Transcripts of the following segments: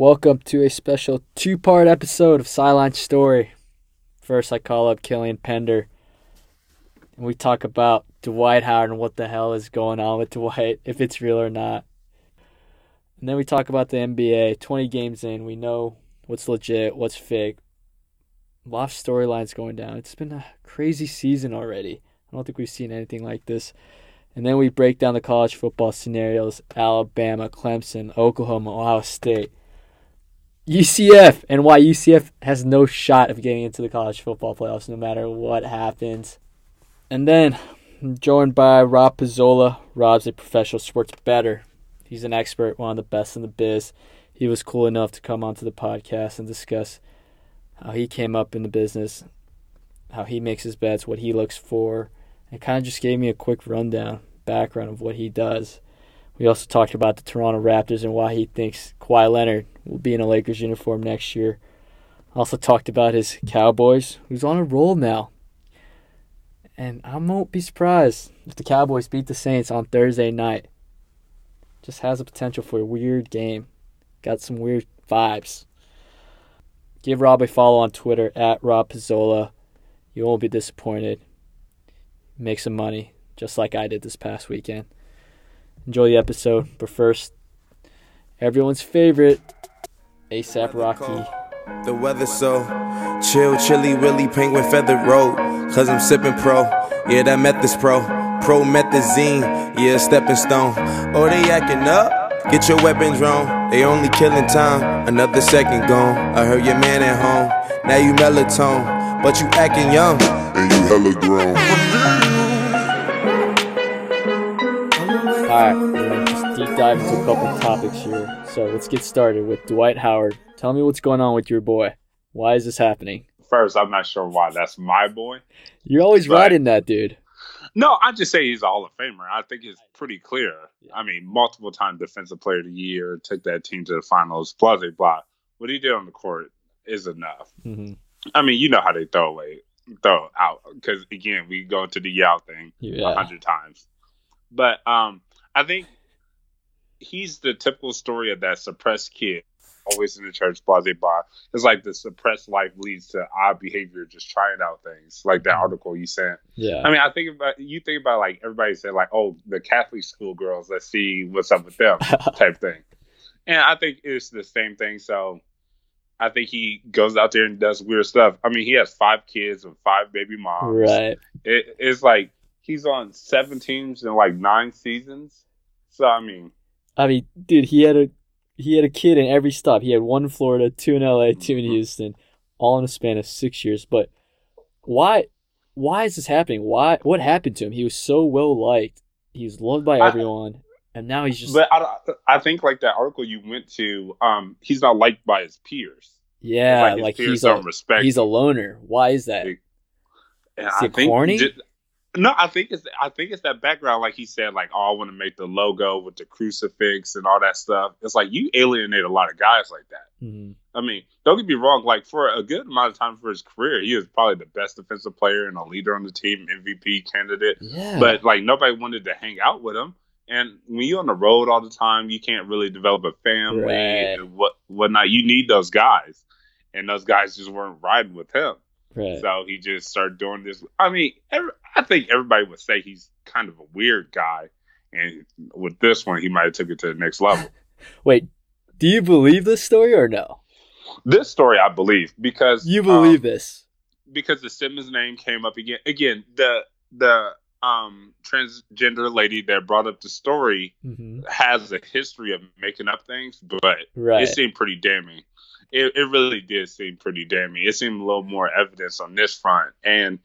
Welcome to a special two part episode of Sideline Story. First, I call up Killian Pender and we talk about Dwight Howard and what the hell is going on with Dwight, if it's real or not. And then we talk about the NBA. 20 games in, we know what's legit, what's fake. A lot of storylines going down. It's been a crazy season already. I don't think we've seen anything like this. And then we break down the college football scenarios Alabama, Clemson, Oklahoma, Ohio State, UCF, and why UCF has no shot of getting into the college football playoffs no matter what happens. And then joined by Rob Pizzola. Rob's a professional sports bettor. He's an expert, one of the best in the biz. He was cool enough to come onto the podcast and discuss how he came up in the business, how he makes his bets, what he looks for, and kind of just gave me a quick rundown, background of what he does. We also talked about the Toronto Raptors and why he thinks Kawhi Leonard will be in a Lakers uniform next year. Also talked about his Cowboys, who's on a roll now. And I won't be surprised if the Cowboys beat the Saints on Thursday night. Just has a potential for a weird game. Got some weird vibes. Give Rob a follow on Twitter at Rob Pizzola. You won't be disappointed. Make some money, just like I did this past weekend. Enjoy the episode, but first, everyone's favorite, ASAP Rocky. The weather so chill, chilly, willy, penguin feathered road. Cause I'm sipping pro, yeah, that meth pro. Pro methazine, yeah, stepping stone. Oh, they acting up. Get your weapons wrong. They only killing time. Another second gone. I heard your man at home. Now you melatonin, but you acting young. And you hella grown. Alright, just deep dive into a couple topics here. So let's get started with Dwight Howard. Tell me what's going on with your boy. Why is this happening? First, I'm not sure why that's my boy. You're always Right. riding that dude. No, I just say he's a Hall of Famer. I think it's pretty clear. I mean, multiple time Defensive Player of the Year, took that team to the finals, blah, blah, blah. What he did on the court is enough. hmm I mean, you know how they throw away, throw out. Because, again, we go to the Yao thing a Yeah. hundred times. But um, I think he's the typical story of that suppressed kid, always in the church, blah, blah, blah. It's like the suppressed life leads to odd behavior, just trying out things, like that mm-hmm. article you sent. Yeah. I mean, I think about you think about like everybody said like, oh, the Catholic school girls, let's see what's up with them type thing. And I think it's the same thing. So I think he goes out there and does weird stuff. I mean, he has five kids and five baby moms. right. It, it's like he's on seven teams in like nine seasons. So I mean, I mean, dude, he had a he had a kid in every stop. He had one in Florida, two in LA, two in Houston, all in a span of six years. But why why is this happening? Why what happened to him? He was so well liked. He was loved by I- everyone. And now he's just but I, I think like that article you went to, um, he's not liked by his peers. yeah, like, his like peers he's don't a respect. he's a loner. Why is that? Is I it think corny? ju- no, I think it's I think it's that background, like he said, like oh, I want to make the logo with the crucifix and all that stuff. It's like you alienate a lot of guys like that. Mhm. I mean, don't get me wrong. Like for a good amount of time for his career, he was probably the best defensive player and a leader on the team, MVP candidate. Yeah. But like nobody wanted to hang out with him. And when you're on the road all the time, you can't really develop a family Right. and what whatnot. You need those guys, and those guys just weren't riding with him. Right. So he just started doing this. I mean, every, I think everybody would say he's kind of a weird guy, and with this one, he might have took it to the next level. Wait, do you believe this story or no? this story, I believe, because You believe um, this? because the Simmons name came up again. Again, the the um transgender lady that brought up the story hmm has a history of making up things, but Right. it seemed pretty damning. It, it really did seem pretty damning. It seemed a little more evidence on this front. And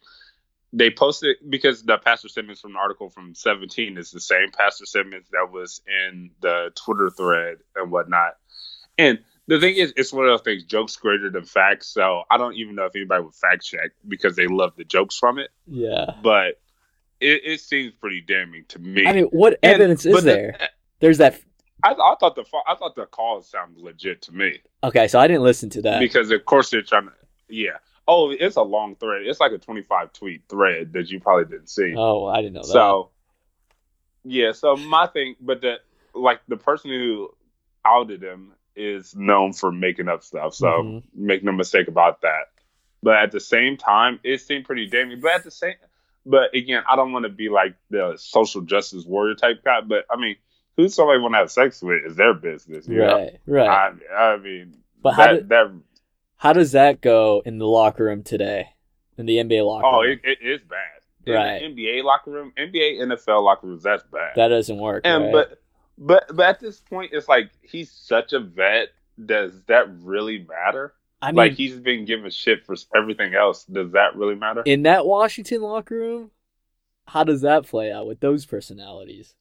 they posted because the Pastor Simmons from the article from 17 is the same Pastor Simmons that was in the Twitter thread and whatnot. And the thing is, it's one of those things, jokes greater than facts. So I don't even know if anybody would fact check because they love the jokes from it. yeah. But it, it seems pretty damning to me. I mean, what And- evidence is but the- there? There's that. I, I thought the I thought the call sounded legit to me. Okay, so I didn't listen to that. because of course they're trying to yeah oh it's a long thread it's like a 25 tweet thread that you probably didn't see Oh, I didn't know that. so yeah so my thing but the like the person who outed him is known for making up stuff, so Mhm. make no mistake about that. But at the same time, it seemed pretty damning. But at the same, but again, I don't want to be like the social justice warrior type guy. But I mean, who somebody want to have sex with is their business. You know? Right, right. I, I mean, But how that, did- that How does that go in the locker room today? In the NBA locker oh, room? it, it is bad. In Right. the NBA locker room, NBA, NFL locker rooms, that's bad. that doesn't work. and right? but but but at this point, it's like he's such a vet. Does that really matter? I mean, like he's been given shit for everything else. Does that really matter? in that Washington locker room, how does that play out with those personalities?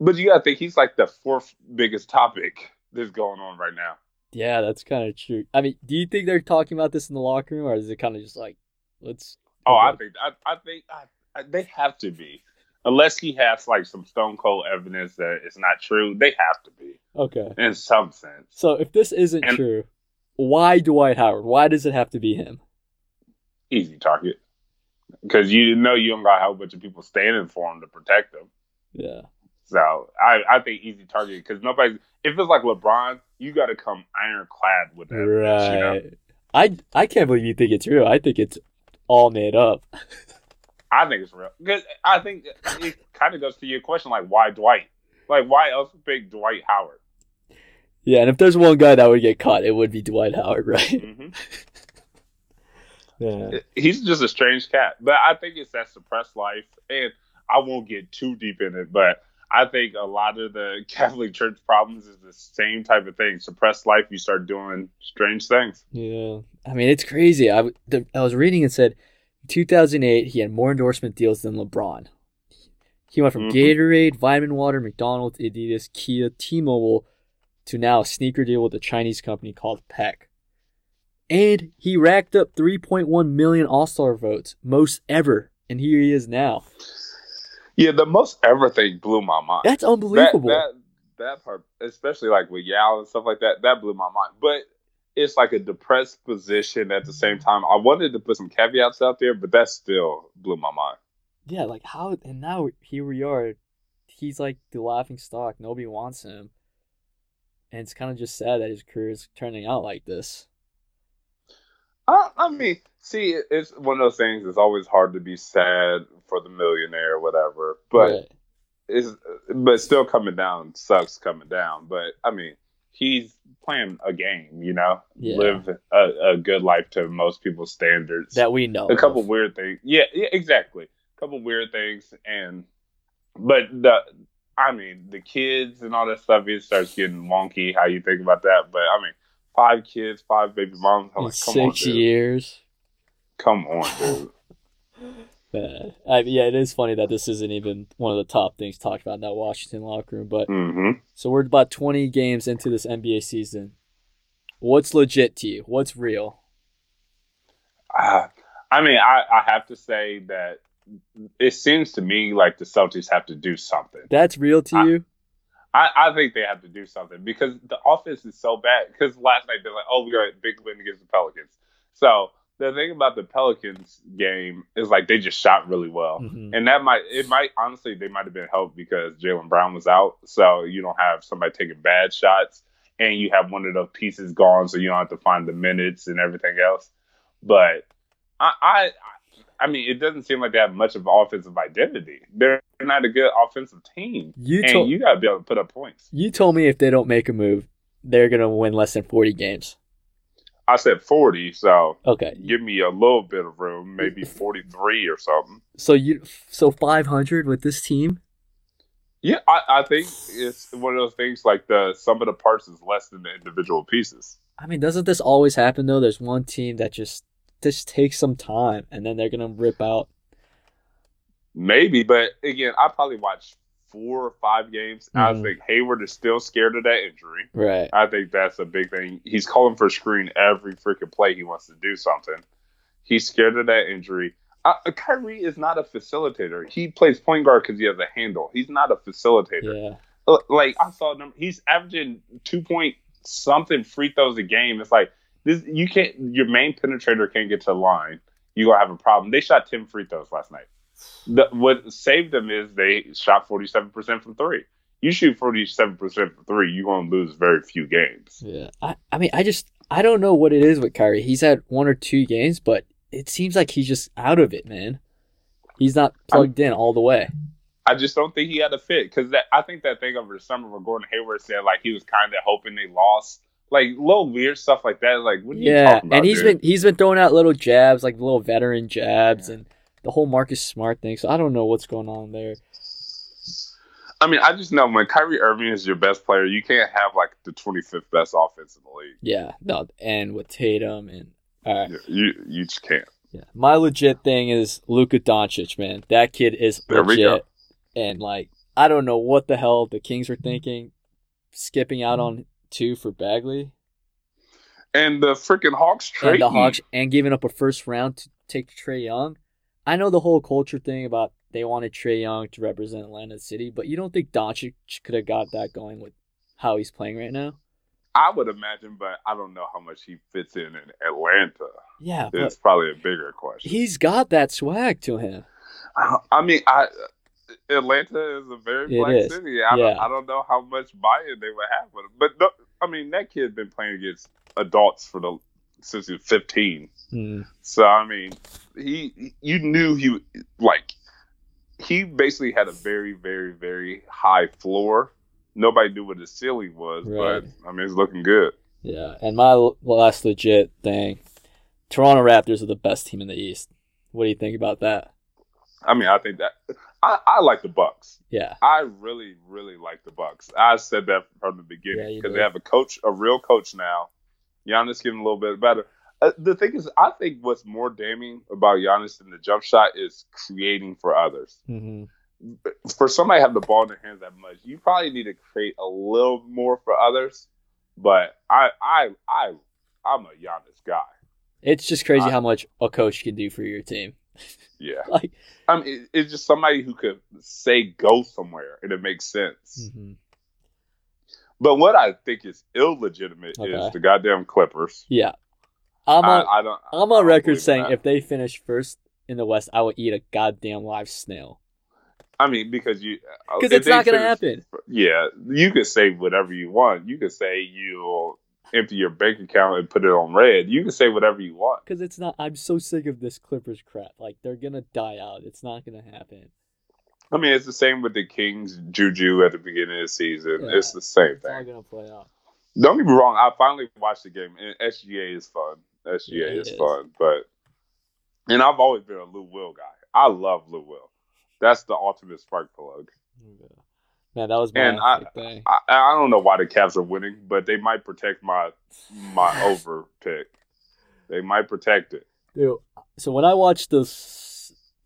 but you gotta think he's like the fourth biggest topic that's going on right now. Yeah, that's kind of true. I mean, do you think they're talking about this in the locker room, or is it kind of just like, let's? Oh, I think I, I think I, I, they have to be, unless he has like some stone cold evidence that it's not true. They have to be Okay. in some sense. So if this isn't And- true, why Dwight Howard? Why does it have to be him? Easy target because you know you don't got a whole bunch of people standing for him to protect him. Yeah. So I, I think easy target because nobody. If it's like LeBron, you got to come ironclad with that. Right. You know? I I can't believe you think it's real. I think it's all made up. I think it's real because I think it kind of goes to your question, like why Dwight? Like why else pick Dwight Howard? Yeah, and if there's one guy that would get caught, it would be Dwight Howard, right? hmm Yeah. He's just a strange cat, but I think it's that suppressed life, and I won't get too deep in it, but. I think a lot of the Catholic Church problems is the same type of thing. Suppressed life, you start doing strange things. Yeah. I mean, it's crazy. I, w- the, I was reading and said in 2008, he had more endorsement deals than LeBron. He went from Mhm. Gatorade, Vitamin Water, McDonald's, Adidas, Kia, T Mobile to now a sneaker deal with a Chinese company called Peak. And he racked up 3.1 million All Star votes, most ever. And here he is now. Yeah, the most ever thing blew my mind. That's that, unbelievable. that that part, especially like with Yao and stuff like that, that blew my mind. But it's like a depressed position at the same time. I wanted to put some caveats out there, but that still blew my mind. Yeah, like how, and now here we are. He's like the laughing stock. Nobody wants him. And it's kind of just sad that his career is turning out like this. I, I mean, see, it's one of those things. It's always hard to be sad for the millionaire or whatever, but Right. it's but still coming down sucks coming down. But I mean, he's playing a game, you know, Yeah. live a, a good life to most people's standards. that we know. a couple of. weird things. Yeah, yeah, exactly. A couple weird things, and but the, I mean, the kids and all that stuff. It starts getting wonky. How you think about that? But I mean, five kids, five baby moms. I'm like, come on, six dude. years. Come on, dude. Yeah. I, yeah, it is funny that this isn't even one of the top things talked about in that Washington locker room. But hmm so we're about 20 games into this NBA season. What's legit to you? What's real? Uh, I mean, I, I have to say that it seems to me like the Celtics have to do something. That's real to I- you? I, I think they have to do something because the offense is so bad. Because last night they're like, "Oh, we got a big win against the Pelicans." So the thing about the Pelicans game is like they just shot really well, Mhm. and that might it might honestly they might have been helped because Jaylen Brown was out, so you don't have somebody taking bad shots, and you have one of those pieces gone, so you don't have to find the minutes and everything else. But I, I I mean, it doesn't seem like they have much of offensive identity. They're not a good offensive team, You and told you got to be able to put up points. you told me if they don't make a move, they're gonna win less than 40 games. I said 40, so Okay. give me a little bit of room, maybe 43 or something. So you so 500 with this team? Yeah, I, I think it's one of those things like the sum of the parts is less than the individual pieces. I mean, doesn't this always happen though? There's one team that just just takes some time and then they're gonna rip out. Maybe, but again, I probably watched four or five games. I Mhm. think Hayward is still scared of that injury. Right. I think that's a big thing. He's calling for screen every freaking play he wants to do something. He's scared of that injury. Uh, Kyrie is not a facilitator. He plays point guard because he has a handle. He's not a facilitator. Yeah. Uh, like I saw them. He's averaging two point something free throws a game. It's like this. You can't. Your main penetrator can't get to the line. You gonna have a problem. They shot ten free throws last night. The, what saved them is they shot forty seven percent from three. you shoot forty seven percent from three, you're gonna lose very few games. Yeah. I, I mean, I just I don't know what it is with Kyrie. He's had one or two games, but it seems like he's just out of it, man. He's not plugged in all the way. I just don't think he had a fit because I think that thing over the summer where Gordon Hayward said like he was kind of hoping they lost, like little weird stuff like that. Like what are you Yeah, talking about? and he's dude? been he's been throwing out little jabs, like little veteran jabs, and the whole Marcus Smart thing. So I don't know what's going on there. I mean, I just know when Kyrie Irving is your best player, you can't have like the 25th best offense in the league. Yeah, no, and with Tatum and right. You you, you just can't. Yeah. My legit thing is Luka Doncic, man. That kid is There legit. And like I don't know what the hell the Kings were thinking skipping out mm-hmm. on two for Bagley And the freaking Hawks trade and the Hawks and giving up a first round to take Trae Young. I know the whole culture thing about they wanted Trae Young to represent Atlanta City, but you don't think Doncic could have got that going with how he's playing right now? I would imagine, but I don't know how much he fits in in Atlanta. Yeah, It's probably a bigger question. he's got that swag to him. I mean, I Atlanta is a very It black is. city. I, Yeah. don't, I don't know how much buy-in they would have with him, but no, I mean, that kid's been playing against adults for the since he was 15. Hmm. So I mean, he you knew he like he basically had a very very very high floor. Nobody knew what his ceiling was, Right. but I mean, it's looking good. Yeah, and my last legit thing, Toronto Raptors are the best team in the East. What do you think about that? I mean, I think that I, I like the Bucks. Yeah, I really, really like the Bucks. I said that from the beginning because did. they have a coach, a real coach now. Giannis getting a little bit better. Uh, the thing is, I think what's more damning about Giannis than the jump shot is creating for others. hmm For somebody to have the ball in their hands that much, you probably need to create a little more for others. But I, I, I, I'm a Giannis guy. it's just crazy I- how much a coach can do for your team. Yeah, Like, I mean, it- it's just somebody who could say go somewhere and it makes sense. mhm. But what I think is illegitimate Okay. is the goddamn Clippers. yeah, I'm on I don't. I'm I on record saying that. if they finish first in the West, I will eat a goddamn live snail I mean because you uh, because it's not gonna finish- happen. Yeah, you could say whatever you want. You could say you'll empty your bank account and put it on red. You can say whatever you want. Because it's not. I'm so sick of this Clippers crap. Like they're gonna die out. It's not gonna happen. I mean, it's the same with the Kings Juju at the beginning of the season. Yeah. It's the same It's all thing. gonna play out. Don't get me wrong. I finally watched the game, and SGA is fun. SGA Yeah, is, is. fun, but and I've always been a Lou Will guy. I love Lou Will. That's the ultimate spark plug. Man, that was my And I- thing. Eh? I, I don't know why the Cavs are winning, but they might protect my my over pick. They might protect it. Dude, so when I watched the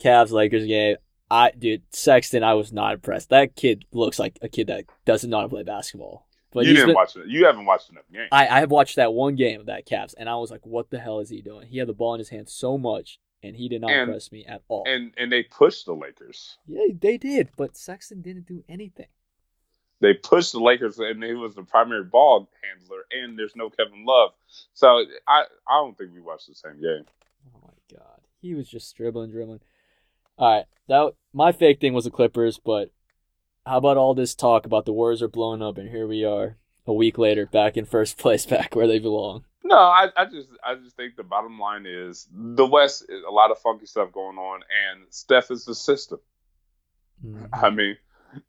Cavs Lakers game, I dude Sexton, I was not impressed. That kid looks like a kid that doesn't know how to play basketball. But you didn't been- watch it. You haven't watched enough games. I I have watched that one game of that Cavs, and I was like, what the hell is he doing? He had the ball in his hand so much, and he did not And- impress me at all. and and they pushed the Lakers. yeah, they did, but Sexton didn't do anything. They pushed the Lakers, and he was the primary ball handler. And there's no Kevin Love, so I I don't think we watched the same game. Oh my god, he was just dribbling, dribbling. All right, that my fake thing was the Clippers, but how about all this talk about the Warriors are blowing up, and here we are a week later, back in first place, back where they belong. No, I, I just I just think the bottom line is the West is a lot of funky stuff going on, and Steph is the system. Mm-hmm. I mean,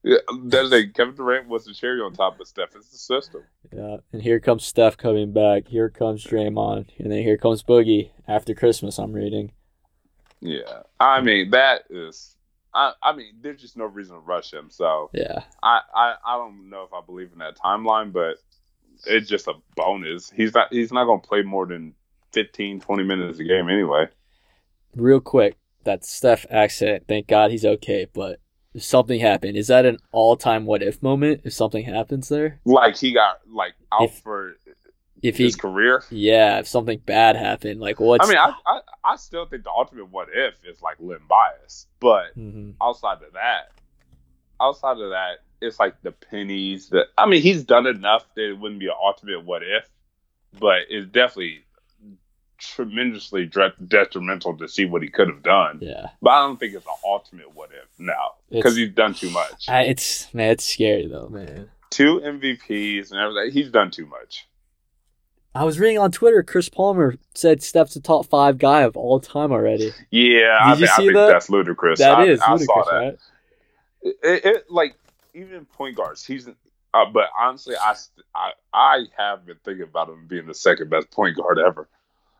yeah, there's a Kevin Durant was the cherry on top, of Steph is the system. Yeah, and here comes Steph coming back. Here comes Draymond, and then here comes Boogie after Christmas. I'm reading. Yeah, I mean that is. I, I mean, there's just no reason to rush him. So Yeah, I, I, I don't know if I believe in that timeline, but it's just a bonus. He's not he's not going to play more than 15, 20 minutes a game anyway. real quick, that Steph accident. Thank God he's okay, but if something happened, is that an all-time what if moment? If something happens there, Like he got like out If- for if he, his career. yeah, if something bad happened, like what's? I mean, I, I I still think the ultimate what if is like Len Bias, but Mhm. outside of that, outside of that, it's like the pennies. That I mean, he's done enough that it wouldn't be an ultimate what if, but it's definitely tremendously dre- detrimental to see what he could have done. Yeah, But I don't think it's an ultimate what if now because he's done too much. I, it's man, it's scary though, man. Two MVPs and everything. He's done too much. I was reading on Twitter, Chris Palmer said Steph's a top five guy of all time already. Yeah, I, Did you thi- I see think that? that's ludicrous. That I, is I ludicrous, saw that. right? It, it like even point guards. He's uh, but honestly, I, I I have been thinking about him being the second best point guard ever.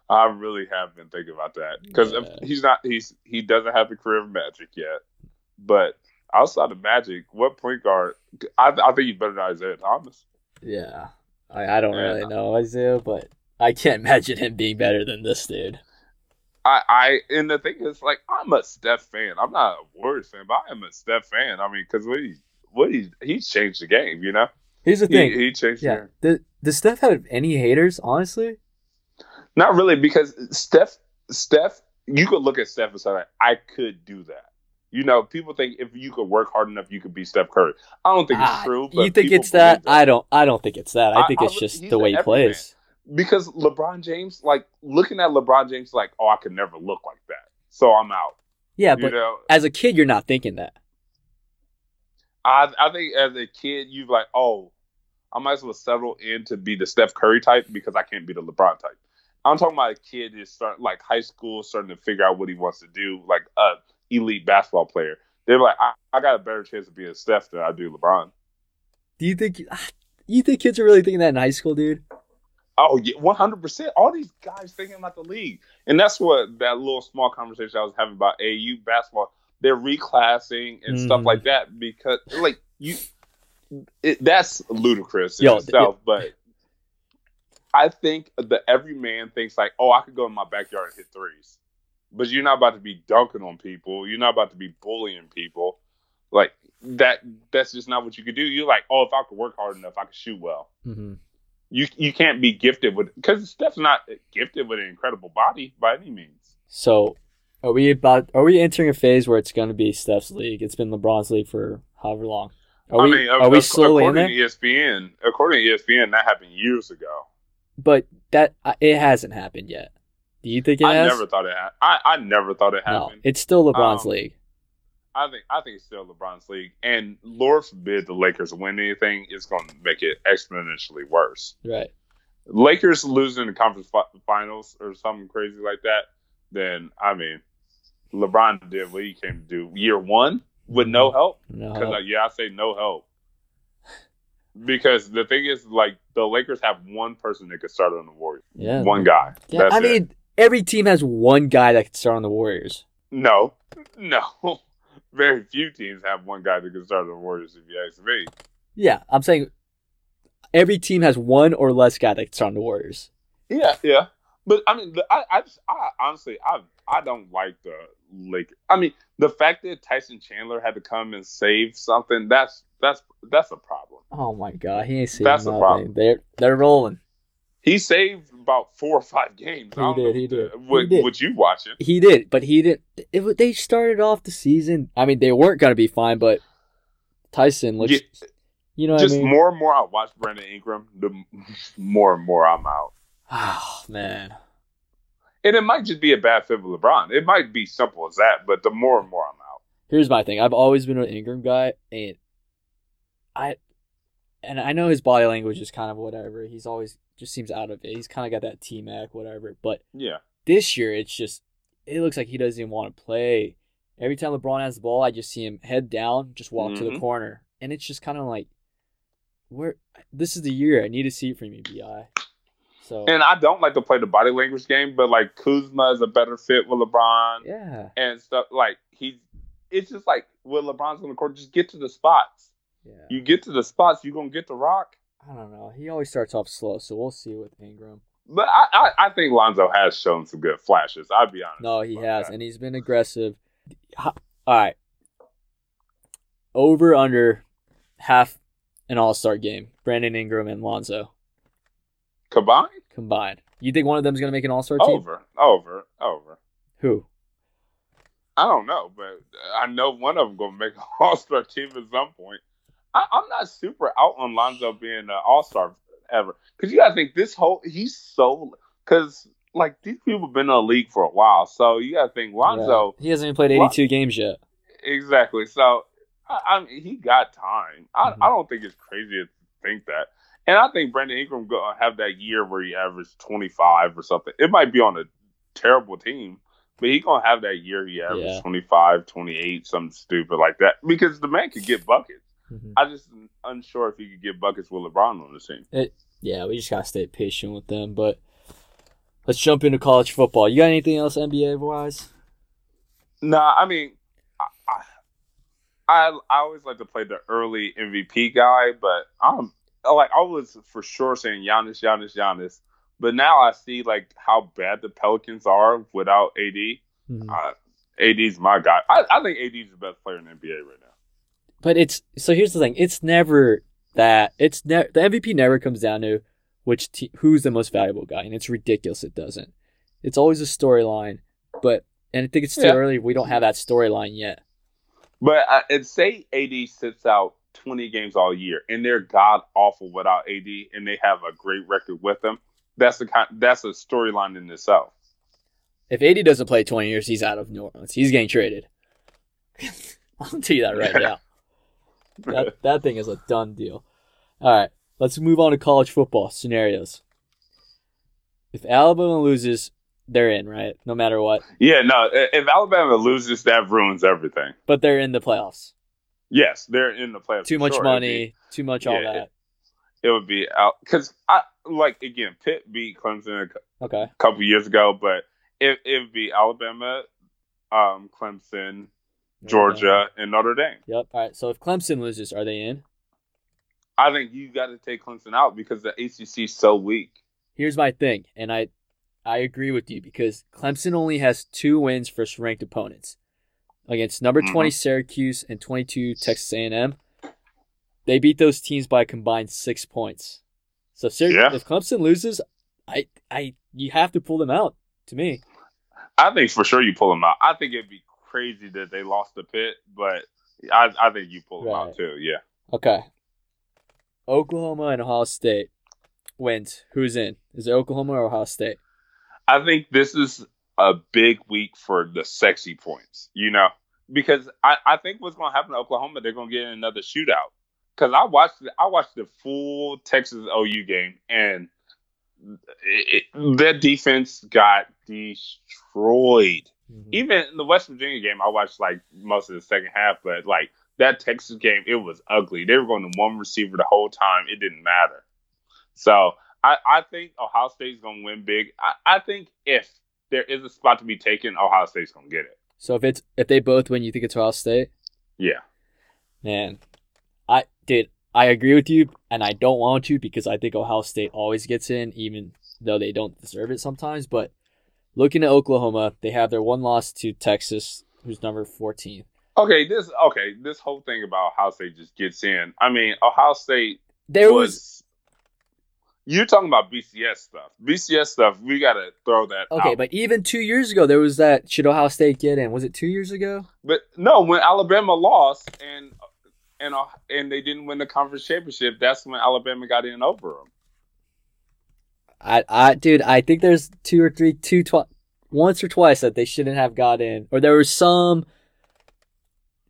I really have been thinking about that because Yeah. he's not he's he doesn't have the career of Magic yet, but outside of Magic, what point guard? I, I think he's better than Isiah Thomas. Yeah, I, I don't Yeah. really know Isiah, but I can't imagine him being better than this dude. I, I and the thing is, like, I'm a Steph fan. I'm not a Warriors fan, but I am a Steph fan. I mean, because what he what he he's changed the game. You know, Here's the thing. he changed the yeah, game. does, does Steph have any haters? Honestly, Not really, because Steph, Steph, you could look at Steph and say, like, I could do that. You know, people think if you could work hard enough, you could be Steph Curry. I don't think Ah, it's true. But you think it's that? believe I don't. I don't think it's that. I I- think it's would- just the way he plays. because LeBron James, like looking at LeBron James, like, oh, I could never look like that, so I'm out. Yeah, you but know, as a kid, you're not thinking that. I I think as a kid, you like, oh, I might as well settle in to be the Steph Curry type because I can't be the LeBron type. I'm talking about a kid is start like high school, starting to figure out what he wants to do, like a elite basketball player. They're like, I, I got a better chance of being a Steph than I do LeBron. Do you think? You think kids are really thinking that in high school, dude? Oh yeah, one hundred percent. All these guys thinking about the league, and that's what that little small conversation I was having about AU basketball. They're reclassing and stuff Mhm. like that because, like, you, it, that's ludicrous in Yo, itself. But I think the every man thinks like, oh, I could go in my backyard and hit threes, but you're not about to be dunking on people. You're not about to be bullying people. Like that. That's just not what you could do. You're like, oh, if I could work hard enough, I could shoot well Mm-hmm. you you can't be gifted with because Steph's not gifted with an incredible body by any means. So, are we about? Are we entering a phase where it's going to be Steph's league? It's been LeBron's league for however long. Are I we? mean, are we slowly according to ESPN, according to ESPN, that happened years ago. But that uh, it hasn't happened yet. Do you think it I has? never thought it. Ha- I I never thought it happened. no, it's still LeBron's Um, league. I think I think it's still LeBron's league, and Lord forbid the Lakers win anything, it's going to make it exponentially worse. Right. Lakers losing the conference fi- finals or something crazy like that, then I mean, LeBron did what he came to do year one with no help. No. Because like, yeah, I say no help. Because the thing is, like, the Lakers have one person that could start on the Warriors. yeah. One guy. Yeah. That's I it. mean, every team has one guy that can start on the Warriors. no, no. Very few teams have one guy that can start on the Warriors. If you ask me, Yeah, I'm saying every team has one or less guy that can start on the Warriors. yeah, yeah. But I mean, the, I, I, just, I honestly, I, I don't like the Lakers. I mean, the fact that Tyson Chandler had to come and save something, that's that's that's a problem. Oh my god, he ain't saving That's nothing. problem. They're they're rolling. He saved about four or five games. He I don't did, know he did. What, He did. what you watching? He did, but he didn't. It, they started off the season. I mean, they weren't gonna be fine, but Tyson looks. Yeah, you know what just I mean? more and more I watch Brandon Ingram, the more and more I'm out. Oh man, And it might just be a bad fit with LeBron. It might be simple as that, but the more and more I'm out. here's my thing. I've always been an Ingram guy, and I, and I know his body language is kind of whatever. He's always just seems out of it. He's kind of got that T Mac whatever, but Yeah. this year it's just it looks like he doesn't even want to play. Every time LeBron has the ball, I just see him head down, just walk to the Mhm. corner, and it's just kind of like, where this is the year I need to see it from you, Bi. So And I don't like to play the body language game, but like Kuzma is a better fit with LeBron yeah, and stuff. Like he's, it's just like when LeBron's on the court, just get to the spots. Yeah. You get to the spots, you're gonna get the rock. I don't know. He always starts off slow, so we'll see with Ingram. But I, I, I think Lonzo has shown some good flashes. I'll be honest. No, he has, that. and he's been aggressive. All right, over under half an All Star game. Brandon Ingram and Lonzo Combined, combined. You think one of them is gonna make an All Star team? over, over, over. Who? I don't know, but I know one of them gonna make an All Star team at some point. I, I'm not super out on Lonzo being an All Star ever because you gotta think this whole he's so because like these people have been in the league for a while, so you got to think Lonzo. Yeah. He hasn't even played 82 games yet. Exactly. So I, I mean, he got time. I, Mhm. I don't think it's crazy to think that. And I think Brandon Ingram gonna have that year where he averaged twenty five or something. It might be on a terrible team, but he gonna have that year he averaged Yeah. 25, 28, something stupid like that. Because the man could get buckets. Mhm. I just unsure if he could get buckets with LeBron on the team. Yeah, we just gotta stay patient with them. But let's jump into college football. You got anything else NBA wise? Nah, I mean, I, I I always like to play the early MVP guy, but I'm like I was for sure saying Giannis, Giannis, Giannis, but now I see like how bad the Pelicans are without AD. Mhm. Uh, AD's my guy. I, I think AD's the best player in the NBA right now. But it's so here's the thing. It's never that. It's ne- the MVP never comes down to which te- who's the most valuable guy, and it's ridiculous. It doesn't. It's always a storyline, but and I think it's too Yeah. early. We don't have that storyline yet. But uh, and say AD sits out 20 games all year, and they're god awful without AD, and they have a great record with them. That's the kind. That's a storyline in itself. If AD doesn't play 20 years, he's out of New Orleans. He's getting traded. I'll tell you that right now. That that thing is a done deal. All right, let's move on to college football scenarios. If Alabama loses, they're in, right? No matter what. Yeah, no. If Alabama loses, that ruins everything. But they're in the playoffs. Yes, they're in the playoffs. Too much sure. money, too much all that. It would be out because I like again. Pitt beat Clemson a Okay. couple years ago, but it it would be Alabama, um, Clemson, Georgia, and Notre Dame. Yep. All right. So if Clemson loses, are they in? I think you got to take Clemson out because the ACC is so weak. Here's my thing, and I I agree with you because Clemson only has two wins versus ranked opponents against number Mhm. 20 Syracuse and 22 Texas A&M. They beat those teams by a combined six points. So Syr- Yeah. if Clemson loses, I I you have to pull them out. To me, I think for sure you pull them out. I think it'd be crazy that they lost the Pitt, but I I think you pull them out too. Yeah. okay. Oklahoma and Ohio State wins. Who's in? Is it Oklahoma or Ohio State? I think this is a big week for the sexy points, you know, because I, I think what's going to happen to Oklahoma, they're going to get in another shootout. Because I watched the, I watched the full Texas OU game, and it, it, their defense got destroyed. Mhm. Even in the West Virginia game, I watched like most of the second half, but like that Texas game, it was ugly. They were going to one receiver the whole time. It didn't matter. So I, I think Ohio State's going to win big. I, I think if there is a spot to be taken, Ohio State's going to get it. So if it's if they both win, you think it's Ohio State? Yeah. Man, I did. I agree with you, and I don't want to because I think Ohio State always gets in, even though they don't deserve it sometimes. But looking at Oklahoma, they have their one loss to Texas, who's number 14. Okay, this okay, this whole thing about Ohio State just gets in. I mean, Ohio State There was, was you're talking about BCS stuff. BCS stuff, we got to throw that okay, out. but even two years ago, there was that. Should Ohio State get in? Was it two years ago? But no, when Alabama lost and and and they didn't win the conference championship, that's when Alabama got in over them. I, I, dude, I think there's two or three, two, twi- once or twice that they shouldn't have got in, or there was some.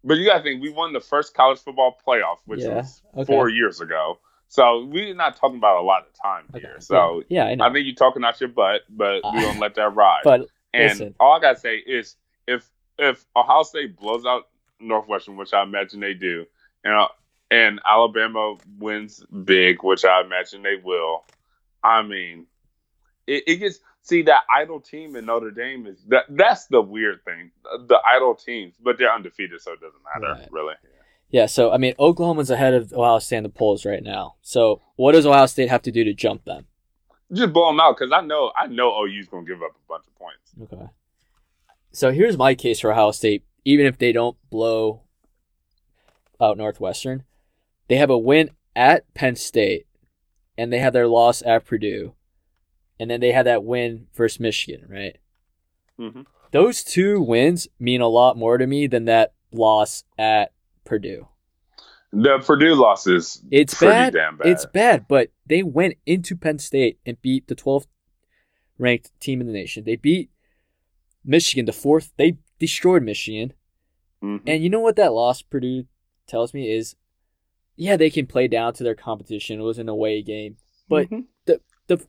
But you got to think, we won the first college football playoff, which Yeah, was okay. four years ago. So we're not talking about a lot of time here. Okay, So yeah, I know. I think you're talking out your butt, but Uh, we're gonna let that ride. but and listen. all I gotta say is, if if Ohio State blows out Northwestern, which I imagine they do, and and Alabama wins big, which I imagine they will, I mean, it, it gets see that idle team in Notre Dame is that that's the weird thing, the idle teams, but they're undefeated, so it doesn't matter Right. really. Yeah, so I mean, Oklahoma's ahead of Ohio State in the polls right now. So what does Ohio State have to do to jump them? Just blow them out because I know I know OU's gonna give up a bunch of points. Okay. So here's my case for Ohio State. Even if they don't blow out Northwestern, they have a win at Penn State, and they had their loss at Purdue, and then they had that win versus Michigan, right? hmm Those two wins mean a lot more to me than that loss at Purdue. The Purdue loss is It's bad. damn bad. It's bad, but they went into Penn State and beat the 12th ranked team in the nation. They beat Michigan, the fourth. They destroyed Michigan. Mhm. And you know what that loss Purdue tells me is, yeah, they can play down to their competition. It was an away game, but Mhm. the the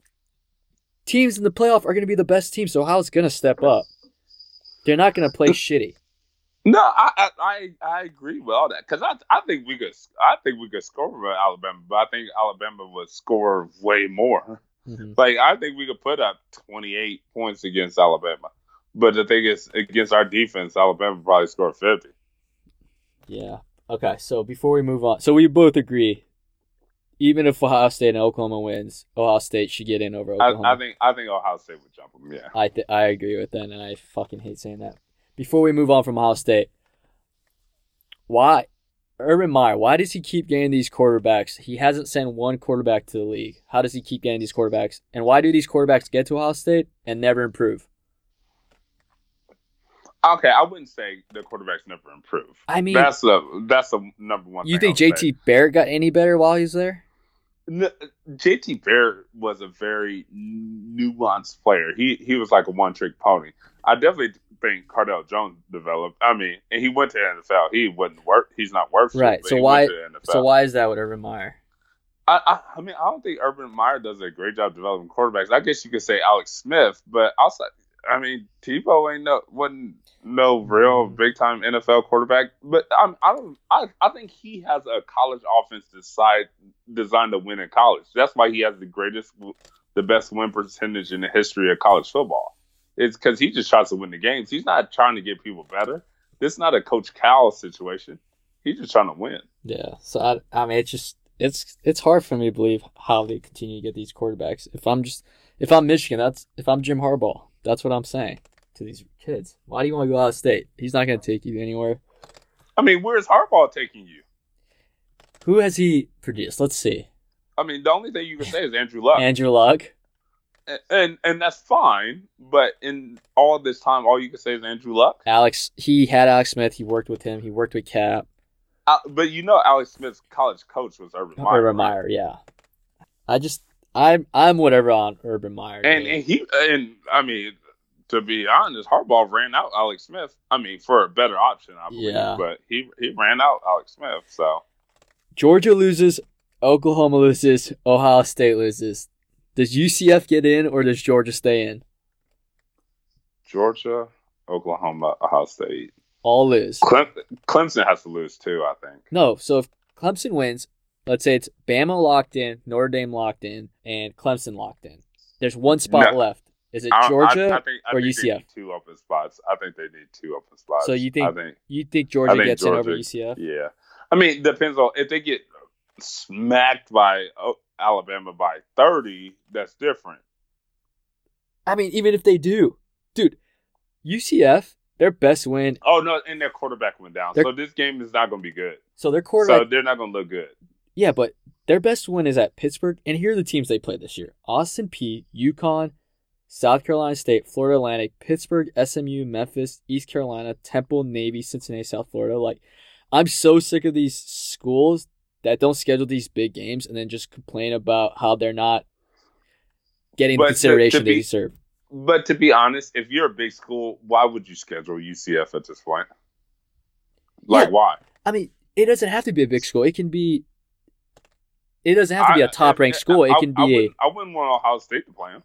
teams in the playoff are going to be the best team. So Ohio's going to step up. They're not going to play shitty. No, I I I, agree with all that because I I think we could I think we could score with Alabama, but I think Alabama would score way more. Mhm. Like I think we could put up 28 points against Alabama, but the thing is, against our defense, Alabama probably scored 50. Yeah. Okay. So before we move on, so we both agree, even if Ohio State and Oklahoma wins, Ohio State should get in over I, Oklahoma. I think I think Ohio State would jump them. Yeah. I th- I agree with that, and I fucking hate saying that. Before we move on from Ohio State, why Urban Meyer? Why does he keep getting these quarterbacks? He hasn't sent one quarterback to the league. How does he keep getting these quarterbacks? And why do these quarterbacks get to Ohio State and never improve? Okay, I wouldn't say the quarterbacks never improve. I mean, that's the that's the number one. you think would say. JT Barrett got any better while he was there? N- JT Barrett was a very nuanced player. He he was like a one trick pony. I definitely think Cardale Jones developed. I mean, and he went to the NFL. He wouldn't work. He's not worth Right, but so why- Went to the NFL. So why is that with Urban Meyer? I, I I mean, I don't think Urban Meyer does a great job developing quarterbacks. I guess you could say Alex Smith, but also, I mean, Tebow ain't no wasn't no real Mm. big time NFL quarterback. But I'm, I don't. I I think he has a college offense decide, designed to win in college. That's why he has the greatest, the best win percentage in the history of college football. It's because he just tries to win the games. He's not trying to get people better. This is not a Coach Cal situation. He's just trying to win. Yeah. So I, I mean, it's just it's it's hard for me to believe how they continue to get these quarterbacks. If I'm just if I'm Michigan, that's if I'm Jim Harbaugh, that's what I'm saying to these kids. Why do you want to go out of state? He's not going to take you anywhere. I mean, where's Harbaugh taking you? Who has he produced? Let's see. I mean, the only thing you can say is Andrew Luck. Andrew Luck. and, and and that's fine. But in all this time, all you can say is Andrew Luck. Alex. He had Alex Smith. He worked with him. He worked with Kap. Uh, but you know, Alex Smith's college coach was Urban Meyer. Urban Meyer. Yeah. I just I'm I'm whatever on Urban Meyer. and and he and I mean, to be honest, Harbaugh ran out Alex Smith. I mean, for a better option, I believe. Yeah. But he he ran out Alex Smith. So Georgia loses, Oklahoma loses, Ohio State loses. Does UCF get in or does Georgia stay in? Georgia, Oklahoma, Ohio State, All lose. Clem, Clemson has to lose too. I think. No, so if Clemson wins, let's say it's Bama locked in, Notre Dame locked in, and Clemson locked in. There's one spot No. left. Is it I- I- Georgia I, think, I or think They UCF? need two open spots. I think they need two open spots. So you think- I think You think Georgia think gets in over UCF? Yeah, I mean, depends on if they get smacked by oh, Alabama by thirty. That's different. I mean, even if they do, dude, UCF their best win. Oh no, and their quarterback went down, so this game is not going to be good. So their So quarterback, they're not going to look good. Yeah, but their best win is at Pittsburgh. And here are the teams they played this year: Austin Peay, UConn, South Carolina State, Florida Atlantic, Pittsburgh, SMU, Memphis, East Carolina, Temple, Navy, Cincinnati, South Florida. Like, I'm so sick of these schools that don't schedule these big games and then just complain about how they're not getting But the consideration to they be- deserve. But to be honest, if you're a big school, why would you schedule UCF at this point? Like Yeah. why? I mean, it doesn't have to be a big school. It can be. It doesn't have to be a I- top ranked I- school. It can I be a. wouldn't, I wouldn't want Ohio State to play them.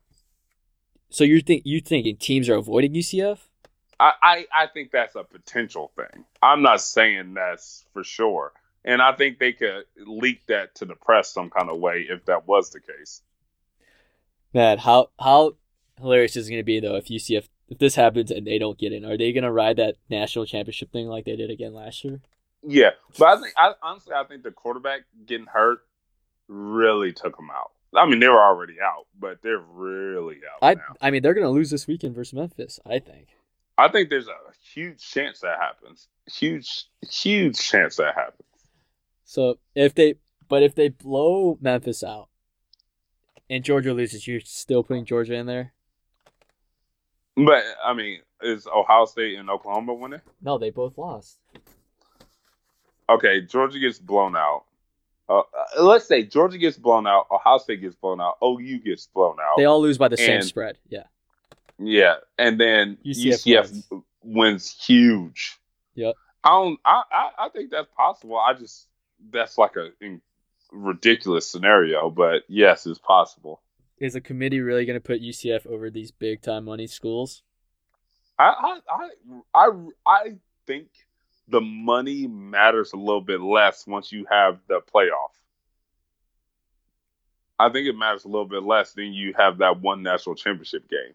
So you think you thinking teams are avoiding UCF? I, I, I think that's a potential thing. I'm not saying that's for sure. And I think they could leak that to the press some kind of way if that was the case. Man, how how hilarious is it going to be though if UCF if this happens and they don't get in? Are they going to ride that national championship thing like they did again last year? Yeah, but I think I, honestly, I think the quarterback getting hurt really took them out. I mean, they were already out, but they're really out I now. I mean they're going to lose this weekend versus Memphis. I think. I think there's a huge chance that happens. Huge, huge chance that happens. So if they but if they blow Memphis out and Georgia loses, you're still putting Georgia in there? But I mean, is Ohio State and Oklahoma winning? No, they both lost. Okay, Georgia gets blown out. Uh, uh, let's say Georgia gets blown out, Ohio State gets blown out, OU gets blown out. They all lose by the same And- spread. Yeah. Yeah, and then UCF UCF, wins huge. Yep. I don't. I, I I think that's possible. I just that's like a in- ridiculous scenario, but yes, it's possible. Is the committee really going to put UCF over these big time money schools? I I I I, I think the money matters a little bit less once you have the playoff. I think it matters a little bit less than you have that one national championship game.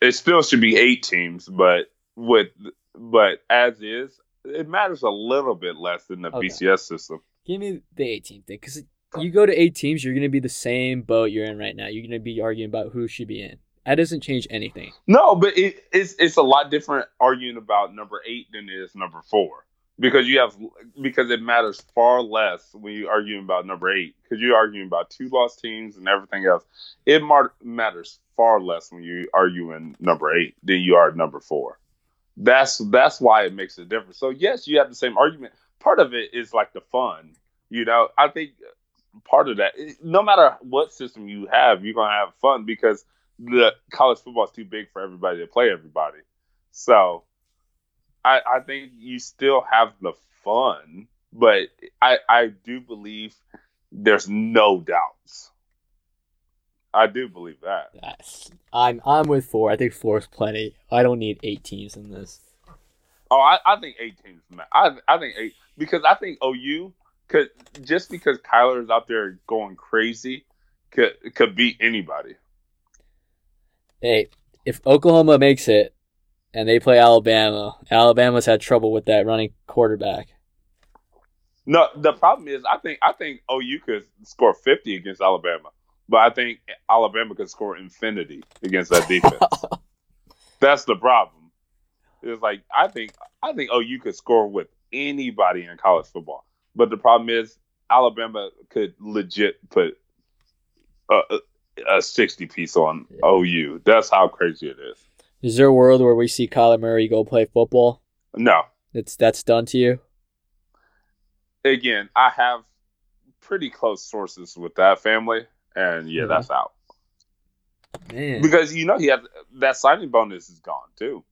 It still should be eight teams, but with but as is, it matters a little bit less than the Okay. BCS system. Give me the 18 thing because you go to eight teams, you're going to be the same boat you're in right now. You're going to be arguing about who should be in. That doesn't change anything. No, but it, it's it's a lot different arguing about number eight than it is number four because you have because it matters far less when you're arguing about number eight because you're arguing about two lost teams and everything else. It mar- matters far less when you are arguing number eight than you are number four. That's that's why it makes a difference. So yes, you have the same argument. Part of it is like the fun, you know. I think part of that, no matter what system you have, you're gonna have fun because the college football is too big for everybody to play everybody. So I, I think you still have the fun, but I, I do believe there's no doubts. I do believe that. That's, I'm I'm with four. I think four is plenty. I don't need eight teams in this. Oh, I, I think eight teams. I I think eight because I think OU could just because Kyler is out there going crazy could could beat anybody. Hey, if Oklahoma makes it and they play Alabama, Alabama's had trouble with that running quarterback. No, the problem is I think I think OU could score fifty against Alabama, but I think Alabama could score infinity against that defense. That's the problem. It's like I think I think OU could score with anybody in college football, but the problem is Alabama could legit put a, a, a sixty piece on Yeah. OU. That's how crazy it is. Is there a world where we see Kyler Murray go play football? No, It's that's done to you. again, I have pretty close sources with that family, and yeah, Yeah. that's out. Man, Because you know he had that signing bonus is gone too.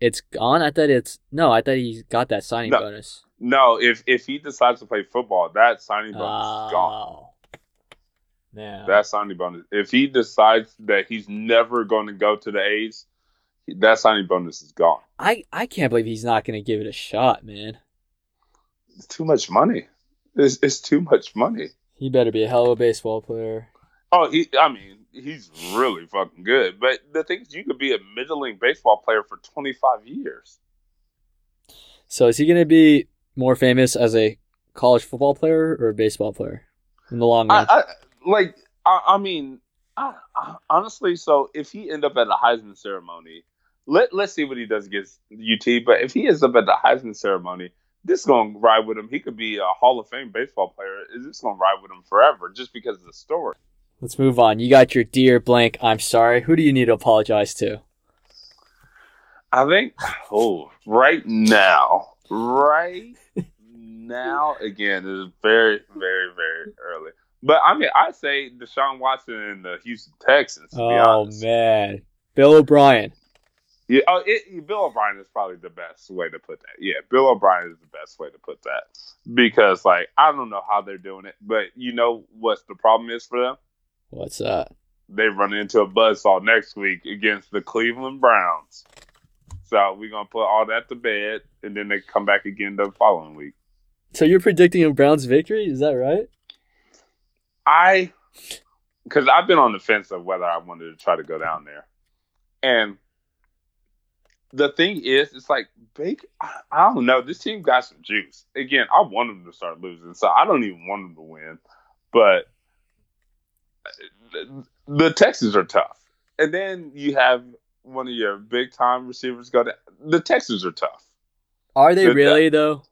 it's gone. I thought it's no. I thought he got that signing No. bonus. No, if if he decides to play football, that signing bonus is gone. Oh. Yeah. That signing bonus. If he decides that he's never going to go to the A's, that signing bonus is gone. I I can't believe he's not going to give it a shot, man. It's too much money. It's, it's too much money. He better be a hell of a baseball player. Oh, he. I mean, he's really fucking good. But the thing is, you could be a middling baseball player for 25 years. So is he going to be more famous as a college football player or a baseball player in the long I, run? I like. I, I mean, I, I, honestly, so if he end up at the Heisman ceremony, let let's see what he does against UT. But if he ends up at the Heisman ceremony, this is gonna ride with him. He could be a Hall of Fame baseball player. Is this gonna ride with him forever just because of the story? Let's move on. You got your dear blank. I'm sorry. Who do you need to apologize to? I think. Oh, right now, right now, again, it is very, very, very early. But I mean, I say Deshaun Watson and the Houston Texans. To Oh man, Bill O'Brien. Yeah, oh, it, Bill O'Brien is probably the best way to put that. Yeah, Bill O'Brien is the best way to put that because, like, I don't know how they're doing it, but you know what's the problem is for them? What's that? They run into a buzzsaw next week against the Cleveland Browns. So we're gonna put all that to bed, and then they come back again the following week. So you're predicting a Browns victory? Is that right? I, because I've been on the fence of whether I wanted to try to go down there, and the thing is, it's like Baker. I, I don't know. This team got some juice. Again, I want them to start losing, so I don't even want them to win. But the, the Texans are tough, and then you have one of your big time receivers go down. The Texans are tough. Are they Good really though?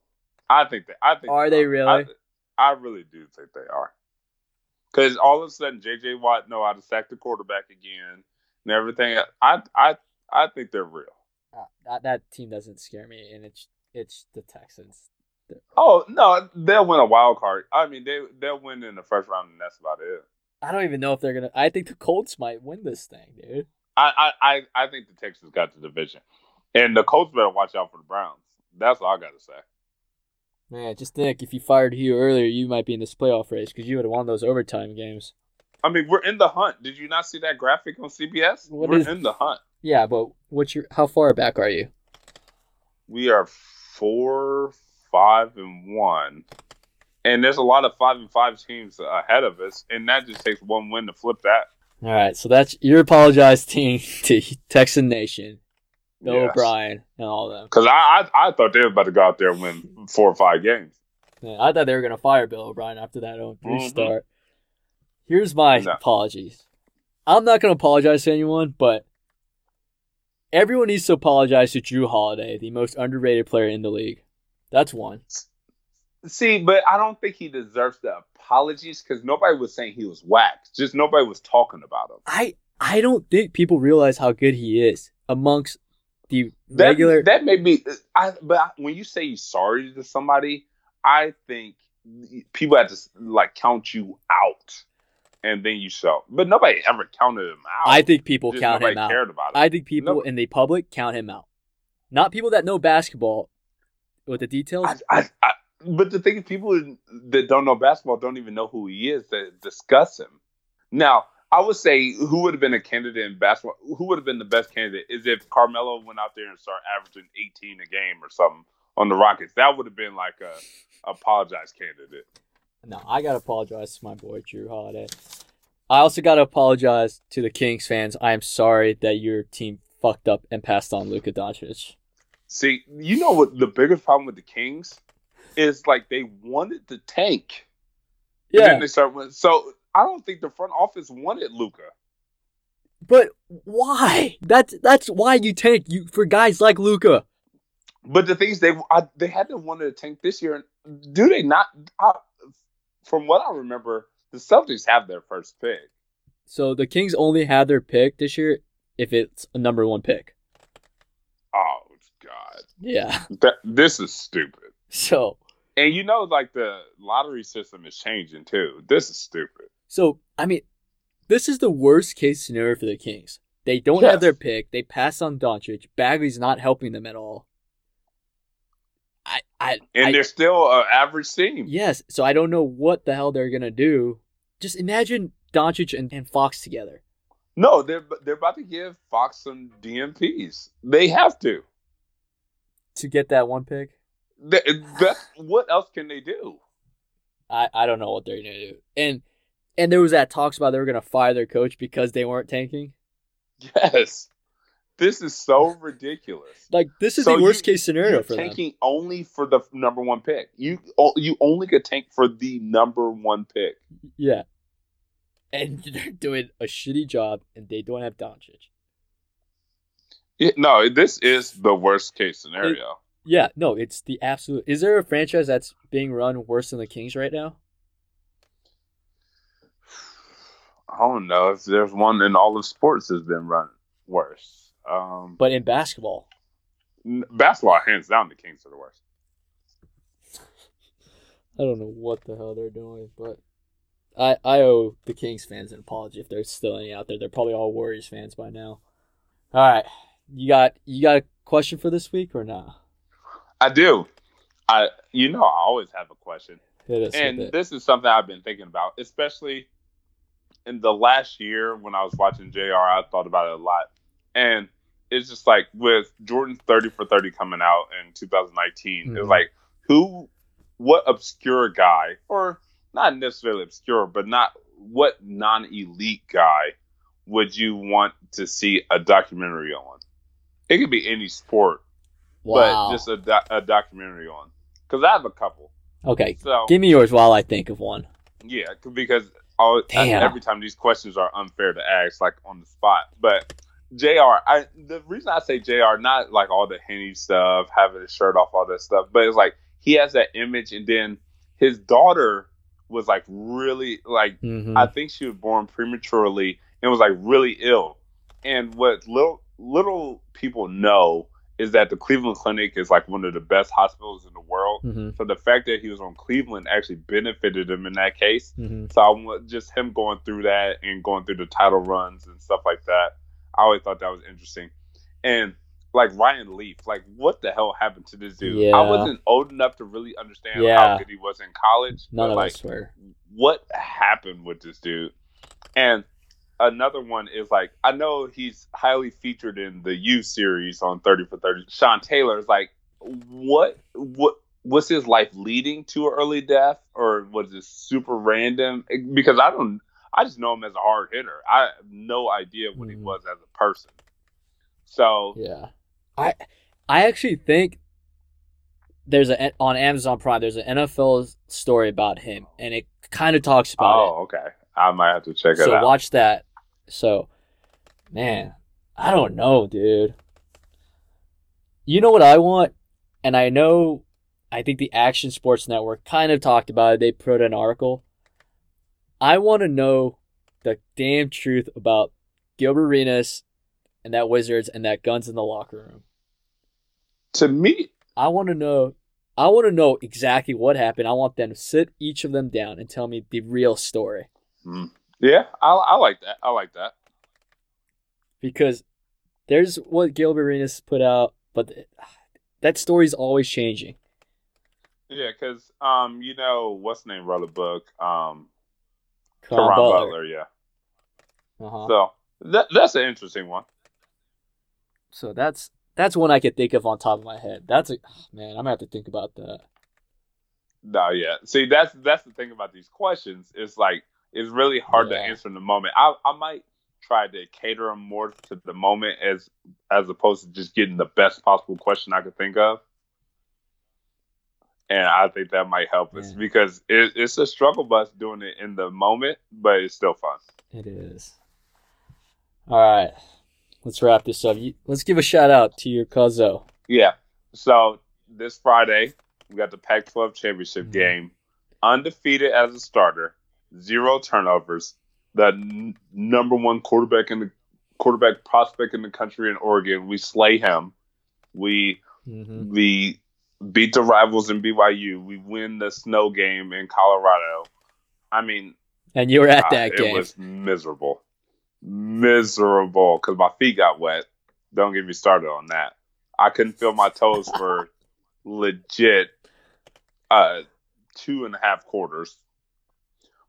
I think they. I think Are they really? I, I really do think they are. Because all of a sudden, J.J. Watt know how to sack the quarterback again and everything. I I I think they're real. Uh, that that team doesn't scare me, and it's it's the Texans. Oh no, they'll win a wild card. I mean, they they'll win in the first round, and that's about it. I don't even know if they're gonna. I think the Colts might win this thing, dude. I, I, I, I think the Texans got the division, and the Colts better watch out for the Browns. That's all I got to say. Man, just think if you fired Hue earlier, you might be in this playoff race because you would have won those overtime games. I mean, we're in the hunt. Did you not see that graphic on CBS? What we're is- in the hunt. Yeah, but what's your how far back are you? We are four, five, and one, and there's a lot of five and five teams ahead of us, and that just takes one win to flip that. All right, so that's you're apologizing to Texan Nation, Bill Yes. O'Brien, and all them. Because I, I I thought they were about to go out there and win four or five games. Man, I thought they were gonna fire Bill O'Brien after that 0 3 Mhm. start. Here's my No. apologies. I'm not gonna apologize to anyone, but everyone needs to apologize to Jrue Holiday, the most underrated player in the league. That's one. See, but I don't think he deserves the apologies because nobody was saying he was whack. Just nobody was talking about him. I I don't think people realize how good he is amongst the That, regular. that may be. I but I, when you say you're sorry to somebody, I think people have to like count you out, and then you show. But nobody ever counted him out. I think people Just count him out. cared about it. I think people in the public count him out. Not people that know basketball with the details. I, but the thing is, people that don't know basketball don't even know who he is that discuss him. Now, I would say who would have been a candidate in basketball, who would have been the best candidate is if Carmelo went out there and started averaging 18 a game or something on the Rockets. That would have been like a apologize candidate. No, I gotta apologize to my boy Jrue Holiday. I also gotta apologize to the Kings fans. I am sorry that your team fucked up and passed on Luka Doncic. See, you know what the biggest problem with the Kings is like they wanted to tank. And Yeah, then they start with, so I don't think the front office wanted Luka. but why? That's that's why you tank you for guys like Luka. But the things they I, they had to want to tank this year. Do they not? I, from what I remember, the Celtics have their first pick. So the Kings only had their pick this year if it's a number one pick. Oh God, Yeah. that, this is stupid. So And you know, like the lottery system is changing too. This is stupid. So I mean, this is the worst case scenario for the Kings. They don't Yes. have their pick. They pass on Doncic. Bagley's not helping them at all. I I And I- they're still an average team. Yes, so I don't know what the hell they're gonna do. Just imagine Doncic and, and Fox together. No, they're they're about to give Fox some DMPs. They have to. To get that one pick, That, what else can they do? I, I don't know what they're gonna do. And and there was that talks about they were gonna fire their coach because they weren't tanking. Yes, this is so ridiculous. Like this is So the worst you- case scenario for them. tanking only for the number one pick. You you only could tank for the number one pick. Yeah. And they're doing a shitty job and they don't have Doncic. It- no, this is the worst case scenario. Yeah, no, it's the absolute is there a franchise that's being run worse than the Kings right now? I don't know if there's one in all of sports that's been run worse. Um, But in basketball. n- basketball, hands down, the Kings are the worst. I don't know what the hell they're doing, but I I owe the Kings fans an apology if there's still any out there. They're probably all Warriors fans by now. All right, you got you got a question for this week or not? I do. I you know I always have a question. And this is something I've been thinking about, especially in the last year when I was watching JR. I thought about it a lot, and it's just like with Jordan's thirty for thirty coming out in 2019. Mhm. It's like who, what obscure guy, or not necessarily obscure, but not what non-elite guy would you want to see a documentary on? It could be any sport, Wow. but just a, doc- a documentary on. Because I have a couple. okay, So give me yours while I think of one. yeah, because all, Damn. every time these questions are unfair to ask, like on the spot. But Jr. I the reason I say Jr. not like all the henny stuff, having his shirt off, all that stuff, but it's like he has that image, and then his daughter was like really like Mm-hmm. I think she was born prematurely and was like really ill. And what little little people know is that the Cleveland Clinic is like one of the best hospitals in the world. mm-hmm. So the fact that he was on Cleveland actually benefited him in that case. Mm-hmm. So I want just him going through that and going through the title runs and stuff like that. I always thought that was interesting. And like Ryan Leaf, like what the hell happened to this dude? Yeah. I wasn't old enough to really understand Yeah. how good he was in college. None but of like us were. what happened with this dude? And another one is like I know he's highly featured in the U series on 30 for 30. Sean Taylor is like what what was his life leading to an early death or was it super random? Because I don't I just know him as a hard hitter. I have no idea what he Mhm. was as a person. So Yeah, I I actually think there's a on Amazon Prime. There's an NFL story about him, and it kind of talks about oh okay. I might have to check it. it So out. watch that. So, man, I don't know, dude. You know what I want, and I know. I think the Action Sports Network kind of talked about it. They put an article. I want to know the damn truth about Gilbert Arenas and that Wizards and that guns in the locker room. to me, I want to know. I want to know exactly what happened. I want them to sit each of them down and tell me the real story hmm. Yeah, I, I like that. I like that. because there's what Gilbert Arenas put out, but that story's always changing. Yeah, because um, you know what's the name wrote a book, um, Caron Butler. Butler. Yeah, Uh-huh. so that that's an interesting one. So that's that's one I could think of on top of my head. That's a man. I'm gonna have to think about that. No, yeah. See, that's that's the thing about these questions. It's like it's really hard to answer in the moment. I I might try to cater them more to the moment as as opposed to just getting the best possible question I could think of. And I think that might help us Yeah. because it, it's a struggle bus doing it in the moment, but it's still fun. It is. All right, let's wrap this up. Let's give a shout out to your Cuzzo. Yeah. So this Friday, we got the Pac 12 championship Mhm. game. Undefeated as a starter, zero turnovers, the n- number one quarterback in the quarterback prospect in the country in Oregon. We slay him. We Mm-hmm. we beat the rivals in BYU. We win the snow game in Colorado. I mean, And you were at that it game. was miserable, miserable because my feet got wet. Don't get me started on that. I couldn't feel my toes for legit uh, two and a half quarters.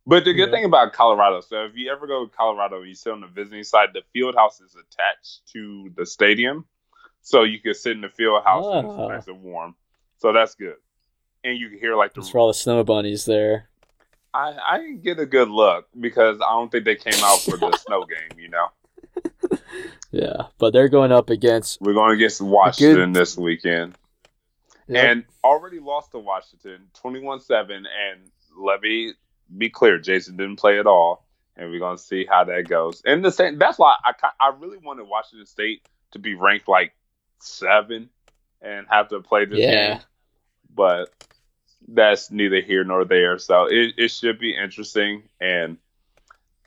But the good Yeah. thing about Colorado, so if you ever go to Colorado, you sit on the visiting side, the field house is attached to the stadium. So you can sit in the field house and it's Oh. nice and warm. So that's good. And you can hear like the for all the snow bunnies there. I, I didn't get a good look because I don't think they came out for the snow game, you know. Yeah, but they're going up against. We're going against Washington this weekend. And already lost to Washington 21 7. And let me be clear Jason didn't play at all. And we're going to see how that goes. And the same, that's why I I really wanted Washington State to be ranked like seven and have to play this Yeah. game. But that's neither here nor there. So it, it should be interesting. And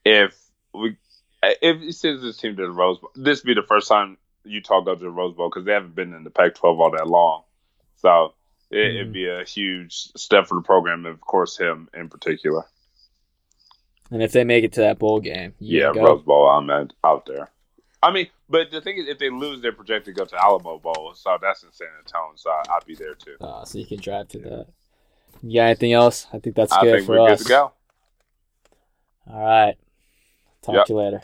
if we, if it sends this team to the Rose Bowl, this be the first time Utah goes to the Rose Bowl because they haven't been in the Pac 12 all that long. So it, Mhm. it'd be a huge step for the program, and of course, him in particular. and if they make it to that bowl game, you Yeah, go. Rose Bowl, I'm at, out there. I mean, but the thing is, if they lose, they're projected to go to Alamo Bowl, so that's in San Antonio, so I, I'll be there too. Uh, so you can drive to that. You got anything else? I think that's I good think for we're us. good to go. All right. Talk Yep. to you later.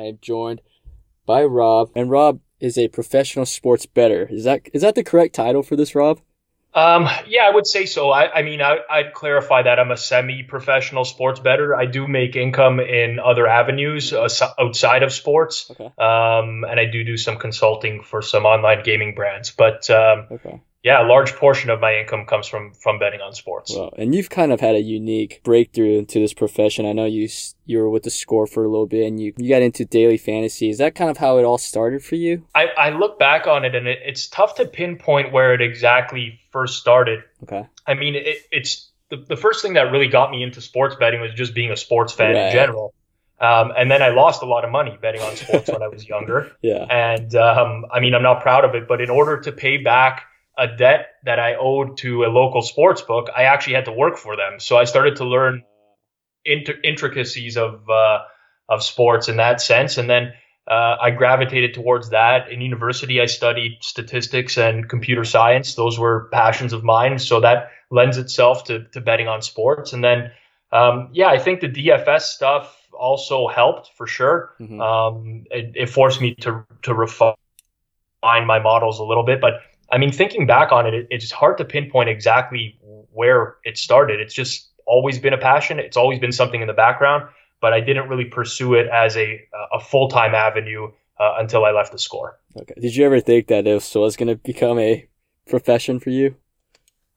I am joined by Rob, and Rob is a professional sports bettor. Is that is that the correct title for this, Rob? Um, yeah, I would say so. I, I mean, I, I'd clarify that I'm a semi-professional sports bettor. I do make income in other avenues uh, outside of sports, Okay. um, and I do do some consulting for some online gaming brands. But um, Okay. Yeah, a large portion of my income comes from from betting on sports. Well, and you've kind of had a unique breakthrough into this profession. I know you you were with the score for a little bit, and you you got into daily fantasy. Is that kind of how it all started for you? I, I look back on it, and it, it's tough to pinpoint where it exactly first started. Okay. I mean, it, it's the, the first thing that really got me into sports betting was just being a sports fan Right. in general. Um, and then I lost a lot of money betting on sports when I was younger. Yeah. And um, I mean, I'm not proud of it, but in order to pay back a debt that I owed to a local sports book, I actually had to work for them. So I started to learn inter- intricacies of uh, of sports in that sense, and then uh, I gravitated towards that. In university, I studied statistics and computer science; those were passions of mine. So that lends itself to to betting on sports, and then um, yeah, I think the DFS stuff also helped for sure. Mhm. Um, it, it forced me to to refine my models a little bit, but I mean, thinking back on it, it, it's hard to pinpoint exactly where it started. It's just always been a passion. It's always been something in the background, but I didn't really pursue it as a a full time avenue uh, until I left the score. Okay. Did you ever think that this was going to become a profession for you?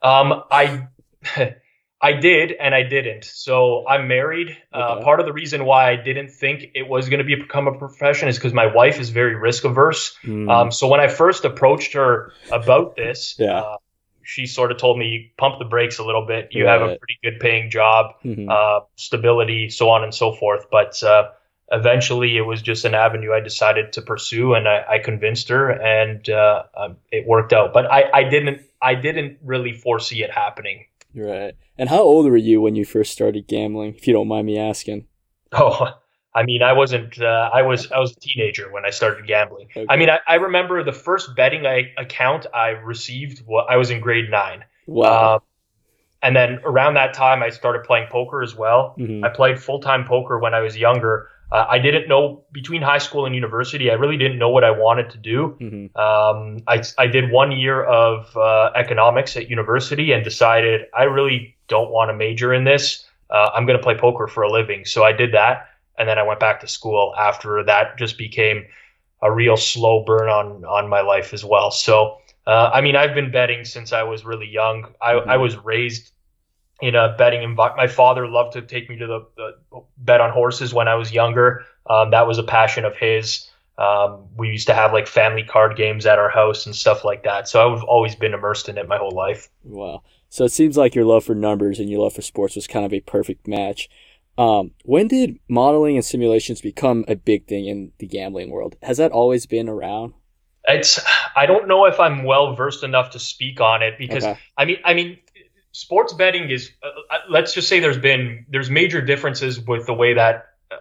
Um, I I did and I didn't. So I'm married. Uh, part of the reason why I didn't think it was going to be become a profession is because my wife is very risk averse. Mm, Um, so when I first approached her about this, Yeah. uh, she sort of told me, "Pump the brakes a little bit. You have a pretty good paying job, mhm. uh, stability, so on and so forth." But uh, eventually, it was just an avenue I decided to pursue, and I, I convinced her, and uh, um, it worked out. But I, I didn't, I didn't really foresee it happening. Right. And how old were you when you first started gambling, if you don't mind me asking? Oh, I mean, I wasn't. Uh, I was. I was a teenager when I started gambling. Okay. I mean, I, I remember the first betting I, account I received. wa- I was in grade nine, Wow. Um, and then around that time, I started playing poker as well. Mhm. I played full time poker when I was younger. Uh, I didn't know between high school and university. I really didn't know what I wanted to do. Mhm. Um, I, I did one year of uh, economics at university and decided I really don't want to major in this. Uh, I'm going to play poker for a living. So I did that. And then I went back to school after that just became a real slow burn on, on my life as well. So, uh, I mean, I've been betting since I was really young. I, Mhm. I was raised in a betting environment. My father loved to take me to the, the bet on horses when I was younger. Um, that was a passion of his. Um, we used to have like family card games at our house and stuff like that. So I've always been immersed in it my whole life. Wow. So it seems like your love for numbers and your love for sports was kind of a perfect match. Um, when did modeling and simulations become a big thing in the gambling world? Has that always been around? It's I don't know if I'm well versed enough to speak on it because Okay. I mean I mean sports betting is uh, uh, let's just say there's been there's major differences with the way that uh,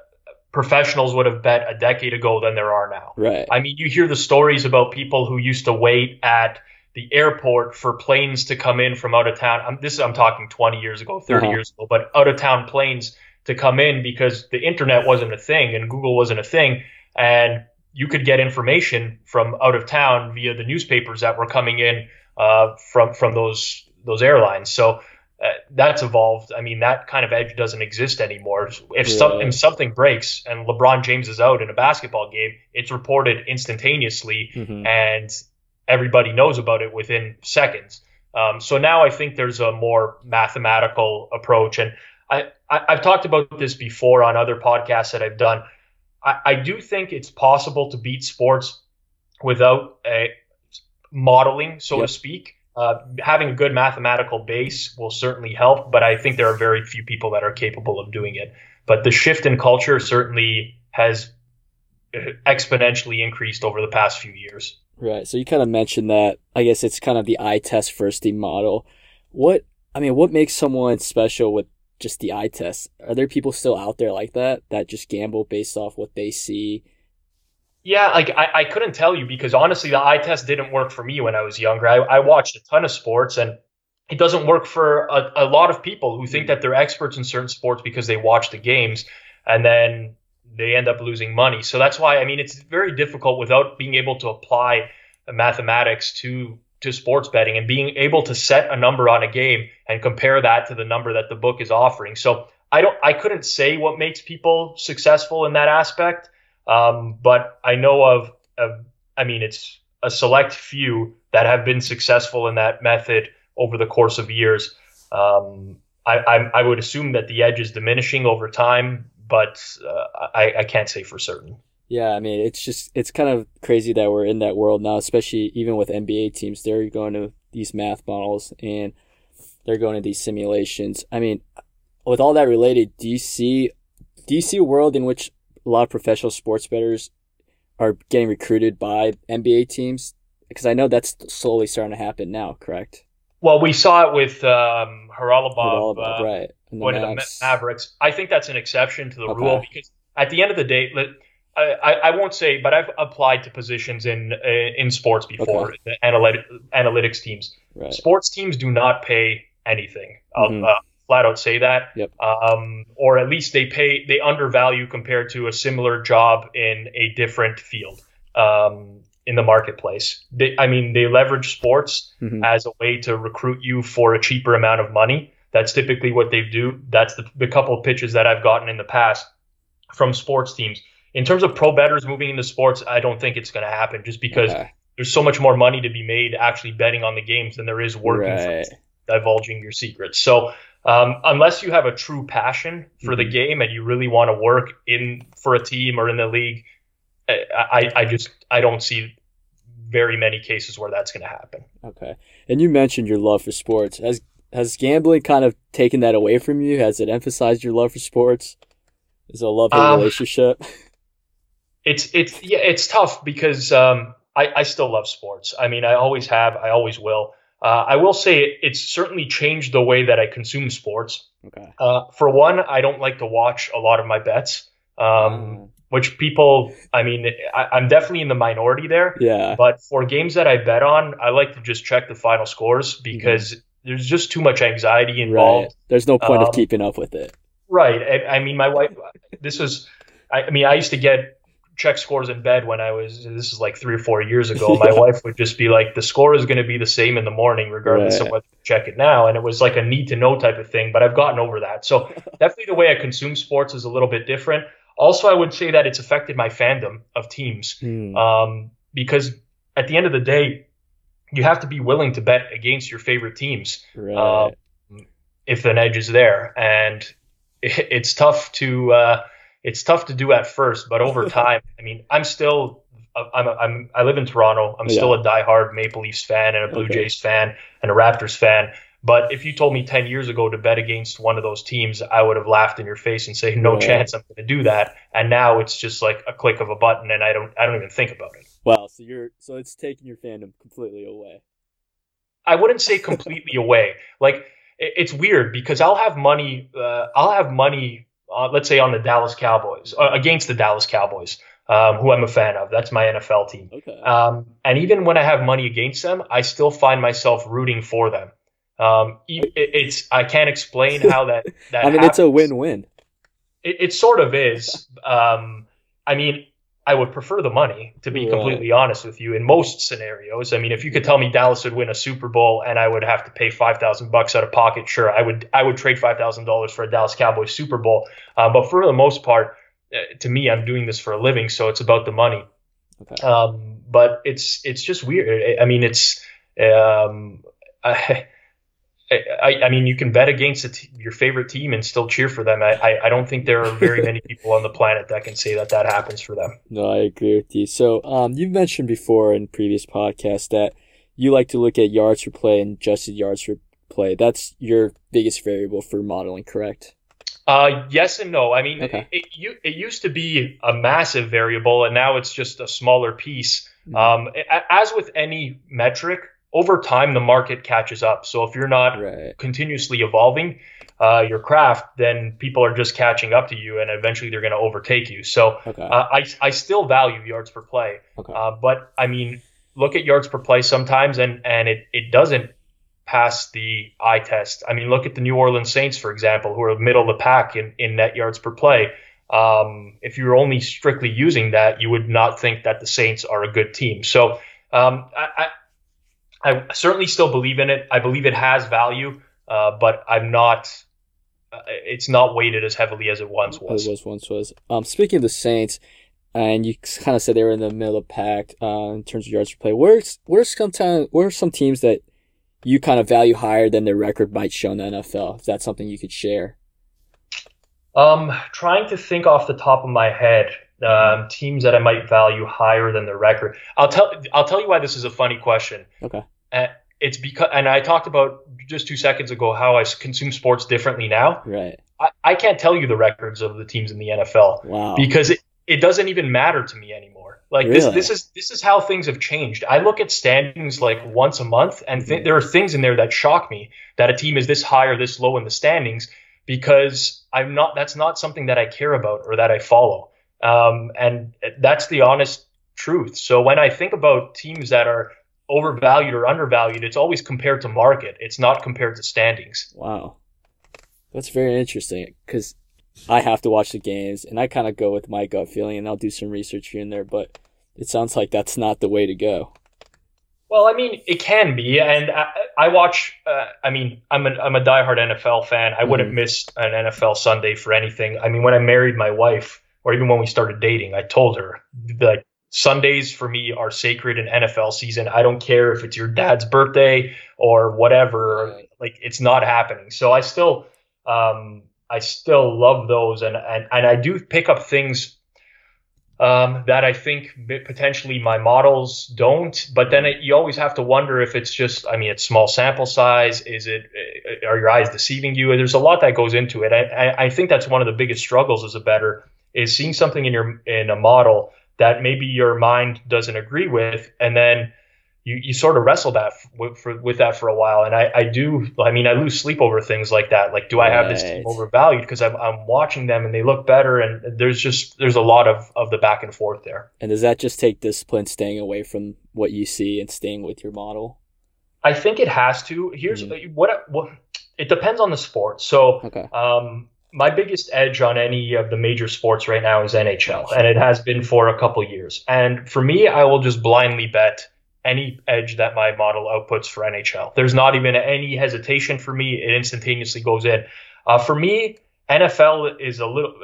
professionals would have bet a decade ago than there are now. Right. I mean, you hear the stories about people who used to wait at the airport for planes to come in from out of town. I'm, this I'm talking 20 years ago, 30 Uh-huh. years ago, but out of town planes to come in because the internet wasn't a thing and Google wasn't a thing, and you could get information from out of town via the newspapers that were coming in uh, from from those those airlines. So. Uh, that's evolved. I mean, that kind of edge doesn't exist anymore. If, some, if something breaks and LeBron James is out in a basketball game, it's reported instantaneously Mhm. and everybody knows about it within seconds. Um, so now I think there's a more mathematical approach, and I, I I've talked about this before on other podcasts that I've done. I, I do think it's possible to beat sports without a modeling, so Yep. to speak. Uh, having a good mathematical base will certainly help, but I think there are very few people that are capable of doing it. But the shift in culture certainly has uh, exponentially increased over the past few years. Right. So you kind of mentioned that. I guess it's kind of the eye test firsty model. What I mean, what makes someone special with just the eye test? Are there people still out there like that that just gamble based off what they see? Yeah, like I, I couldn't tell you because honestly, the eye test didn't work for me when I was younger. I, I watched a ton of sports and it doesn't work for a, a lot of people who think that they're experts in certain sports because they watch the games and then they end up losing money. So that's why, I mean, it's very difficult without being able to apply mathematics to to sports betting and being able to set a number on a game and compare that to the number that the book is offering. So I don't I couldn't say what makes people successful in that aspect. Um, but I know of, of, I mean, it's a select few that have been successful in that method over the course of years. Um, I, I, I would assume that the edge is diminishing over time, but uh, I, I can't say for certain. Yeah, I mean, it's just it's kind of crazy that we're in that world now, especially even with NBA teams. They're going to these math models and they're going to these simulations. I mean, with all that related, do you see do you see a world in which a lot of professional sports bettors are getting recruited by NBA teams Because I know that's slowly starting to happen now. Correct. Well, we saw it with um, Haralabob, Haralabob, uh, right. And the of the Mavericks. I think that's an exception to the Okay. rule because at the end of the day, I, I, I won't say, but I've applied to positions in uh, in sports before, Okay. the analytics teams. Right. Sports teams do not pay anything. I'll Mhm. uh, flat out say that. Yep. Um, or at least they pay they undervalue compared to a similar job in a different field um, in the marketplace. They, I mean, they leverage sports Mhm. as a way to recruit you for a cheaper amount of money. That's typically what they do. That's the, the couple of pitches that I've gotten in the past from sports teams. In terms of pro bettors moving into sports, I don't think it's going to happen just because Okay. there's so much more money to be made actually betting on the games than there is working for Right. divulging your secrets. So um, unless you have a true passion for the Mhm. game and you really want to work in for a team or in the league, I, I, I just I don't see very many cases where that's going to happen. Okay. And you mentioned your love for sports. Has has gambling kind of taken that away from you? Has it emphasized your love for sports? Is it a love hate Um, relationship? It's it's yeah it's tough because um, I I still love sports. I mean I always have I always will. Uh, I will say it, it's certainly changed the way that I consume sports. Okay. Uh, for one, I don't like to watch a lot of my bets. Um, Um, which people, I mean, I, I'm definitely in the minority there. yeah. But for games that I bet on, I like to just check the final scores because there's just too much anxiety Right. involved. There's no point Um, of keeping up with it. Right. I, I mean, my wife, this was, I, I mean, I used to get check scores in bed when I was, this is like three or four years ago. My Yeah. wife would just be like, the score is going to be the same in the morning, regardless of whether you check it now. And it was like a need to know type of thing. But I've gotten over that. So definitely the way I consume sports is a little bit different. Also, I would say that it's affected my fandom of teams Hmm. um, because at the end of the day, you have to be willing to bet against your favorite teams right. uh, if an edge is there, and it, it's tough to uh, it's tough to do at first, but over time, I mean, I'm still I'm, I'm I live in Toronto. I'm still a diehard Maple Leafs fan and a Blue Okay. Jays fan and a Raptors fan. But if you told me 10 years ago to bet against one of those teams, I would have laughed in your face and say, no Right. chance I'm going to do that. And now it's just like a click of a button and I don't, I don't even think about it. wow. So you're so it's taking your fandom completely away. I wouldn't say completely away. Like it, it's weird because I'll have money. Uh, I'll have money. Uh, let's say on the Dallas Cowboys uh, against the Dallas Cowboys, um, who I'm a fan of. That's my NFL team. Okay. Um, and even when I have money against them, I still find myself rooting for them. Um, it, it's I can't explain how that that. I mean, it's a win-win. It, it sort of is. Um, I mean, I would prefer the money, to be Right. completely honest with you, in most scenarios. I mean, if you could tell me Dallas would win a Super Bowl and I would have to pay five thousand bucks out of pocket, sure, I would. I would trade five thousand dollars for a Dallas Cowboys Super Bowl. Uh, but for the most part, uh, to me, I'm doing this for a living, so it's about the money. Okay. Um, but it's it's just weird. I I mean, it's um, I, I, I mean, you can bet against t- your favorite team and still cheer for them. I, I, I don't think there are very many people on the planet that can say that that happens for them. No, I agree with you. So, um, you've mentioned before in previous podcasts that you like to look at yards per play and adjusted yards per play. That's your biggest variable for modeling, correct? Uh, yes and no. I mean, Okay. it, it, it used to be a massive variable, and now it's just a smaller piece. Mhm. Um, as with any metric, over time the market catches up. So if you're not Right. continuously evolving uh, your craft, then people are just catching up to you, and eventually they're going to overtake you. So Okay. uh, I I still value yards per play, okay. uh, but I mean, look at yards per play sometimes, and and it it doesn't pass the eye test. I mean, look at the New Orleans Saints, for example, who are middle of the pack in in net yards per play. Um, if you're only strictly using that, you would not think that the Saints are a good team. So um, I, I I certainly still believe in it. I believe it has value, uh, but I'm not. Uh, it's not weighted as heavily as it once was. It was once was. Um, speaking of the Saints, and you kind of said they were in the middle of the pack uh, in terms of yards per play. Where's where's some time, where are some teams that you kind of value higher than their record might show in the NFL? If that's something you could share. Um, trying to think off the top of my head, um, teams that I might value higher than their record. I'll tell I'll tell you why this is a funny question. Okay. Uh, it's because, and I talked about just two seconds ago how I consume sports differently now. Right. I, I can't tell you the records of the teams in the NFL Wow. because it, it doesn't even matter to me anymore. Like really? this, this is this is how things have changed. I look at standings like once a month, and th- there are things in there that shock me that a team is this high or this low in the standings because I'm not. That's not something that I care about or that I follow. Um, and that's the honest truth. So when I think about teams that are overvalued or undervalued, it's always compared to market. It's not compared to standings. Wow, that's very interesting because I have to watch the games, and I kind of go with my gut feeling, and I'll do some research here and there. But it sounds like that's not the way to go. Well, I mean, it can be, and I, I watch. Uh, I mean, I'm a I'm a diehard NFL fan. I wouldn't mm-hmm. miss an NFL Sunday for anything. I mean, when I married my wife, or even when we started dating, I told her like Sundays for me are sacred in NFL season. I don't care if it's your dad's birthday or whatever. Like, it's not happening. So I still, um, I still love those, and and and I do pick up things um, that I think potentially my models don't. But then it, you always have to wonder if it's just, I mean, it's small sample size. Is it, uh, are your eyes deceiving you? There's a lot that goes into it. I, I think that's one of the biggest struggles as a bettor is seeing something in your in a model that maybe your mind doesn't agree with, and then you, you sort of wrestle that with, for, with that for a while. And I, I do, I mean, I lose sleep over things like that. Like, do I have this team overvalued? Because I'm, I'm watching them and they look better. And there's just, there's a lot of, of the back and forth there. And does that just take discipline staying away from what you see and staying with your model? I think it has to. Here's mm-hmm. what, what, it depends on the sport. So, okay. um, my biggest edge on any of the major sports right now is NHL, and it has been for a couple years. And for me, I will just blindly bet any edge that my model outputs for NHL. There's not even any hesitation for me. It instantaneously goes in. Uh, for me, NFL is a little,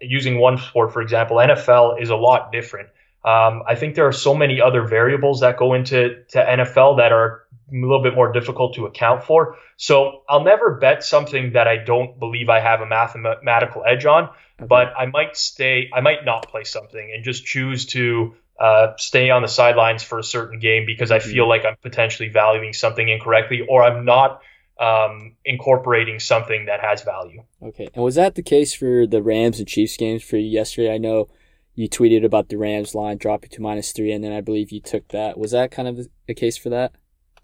using one sport for example, NFL is a lot different. Um, I think there are so many other variables that go into to NFL that are a little bit more difficult to account for. So I'll never bet something that I don't believe I have a mathematical edge on, okay. but I might stay, I might not play something and just choose to uh, stay on the sidelines for a certain game because I feel mm-hmm. like I'm potentially valuing something incorrectly or I'm not um, incorporating something that has value. Okay. And was that the case for the Rams and Chiefs games for you yesterday? I know you tweeted about the Rams line dropping to minus three, and then I believe you took that. Was that kind of the case for that?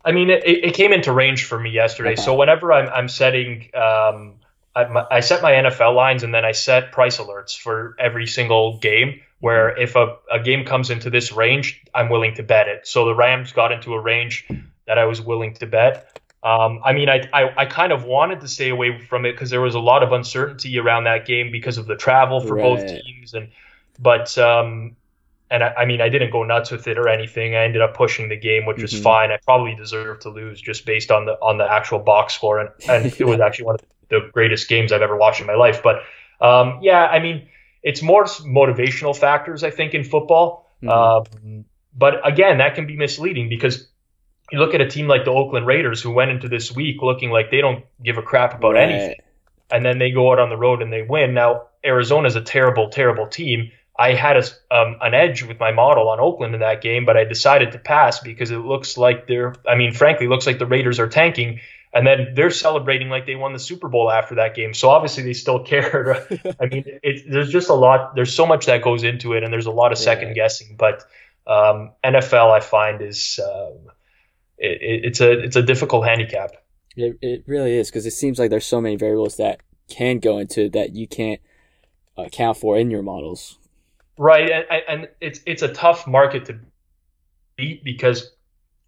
I mean, it, it came into range for me yesterday. Okay. So whenever I'm, I'm setting, um, I, I set my NFL lines and then I set price alerts for every single game where if a, a game comes into this range, I'm willing to bet it. So the Rams got into a range that I was willing to bet. Um, I mean, I, I, I, kind of wanted to stay away from it because there was a lot of uncertainty around that game because of the travel for right. both teams. And but um, and I, I, mean, I didn't go nuts with it or anything. I ended up pushing the game, which was mm-hmm. fine. I probably deserved to lose just based on the on the actual box score, and, and it was actually one of the greatest games I've ever watched in my life. But um, yeah, I mean it's more motivational factors, I think, in football. Mm-hmm. Um, but again, that can be misleading because you look at a team like the Oakland Raiders who went into this week looking like they don't give a crap about right. anything. And then they go out on the road and they win. Now, Arizona's a terrible, terrible team. I had a, um, an edge with my model on Oakland in that game, but I decided to pass because it looks like they're, I mean, frankly, looks like the Raiders are tanking and then they're celebrating like they won the Super Bowl after that game. So obviously they still cared. I mean, it, there's just a lot. There's so much that goes into it, and there's a lot of second yeah. guessing. But um, NFL, I find, is um, it, it's a it's a difficult handicap. It it really is because it seems like there's so many variables that can go into that you can't account for in your models. Right, and, and it's it's a tough market to beat because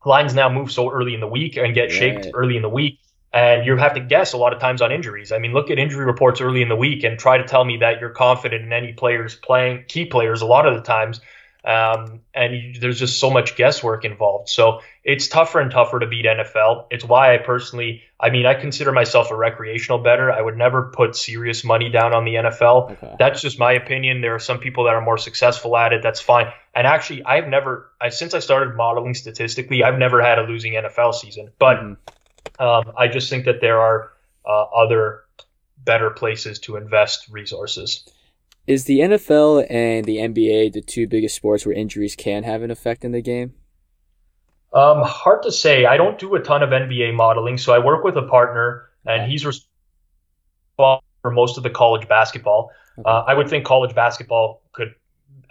lines now move so early in the week and get shaped right. early in the week. And you have to guess a lot of times on injuries. I mean, look at injury reports early in the week and try to tell me that you're confident in any players playing, key players, a lot of the times. Um, and you, there's just so much guesswork involved. So it's tougher and tougher to beat NFL. It's why I personally, I mean, I consider myself a recreational bettor. I would never put serious money down on the NFL. Okay. That's just my opinion. There are some people that are more successful at it. That's fine. And actually, I've never, I, since I started modeling statistically, I've never had a losing NFL season. But mm-hmm. um, I just think that there are uh, other better places to invest resources. Is the NFL and the NBA the two biggest sports where injuries can have an effect in the game? Um, hard to say. I don't do a ton of NBA modeling, so I work with a partner, and he's responsible for most of the college basketball. Uh, I would think college basketball could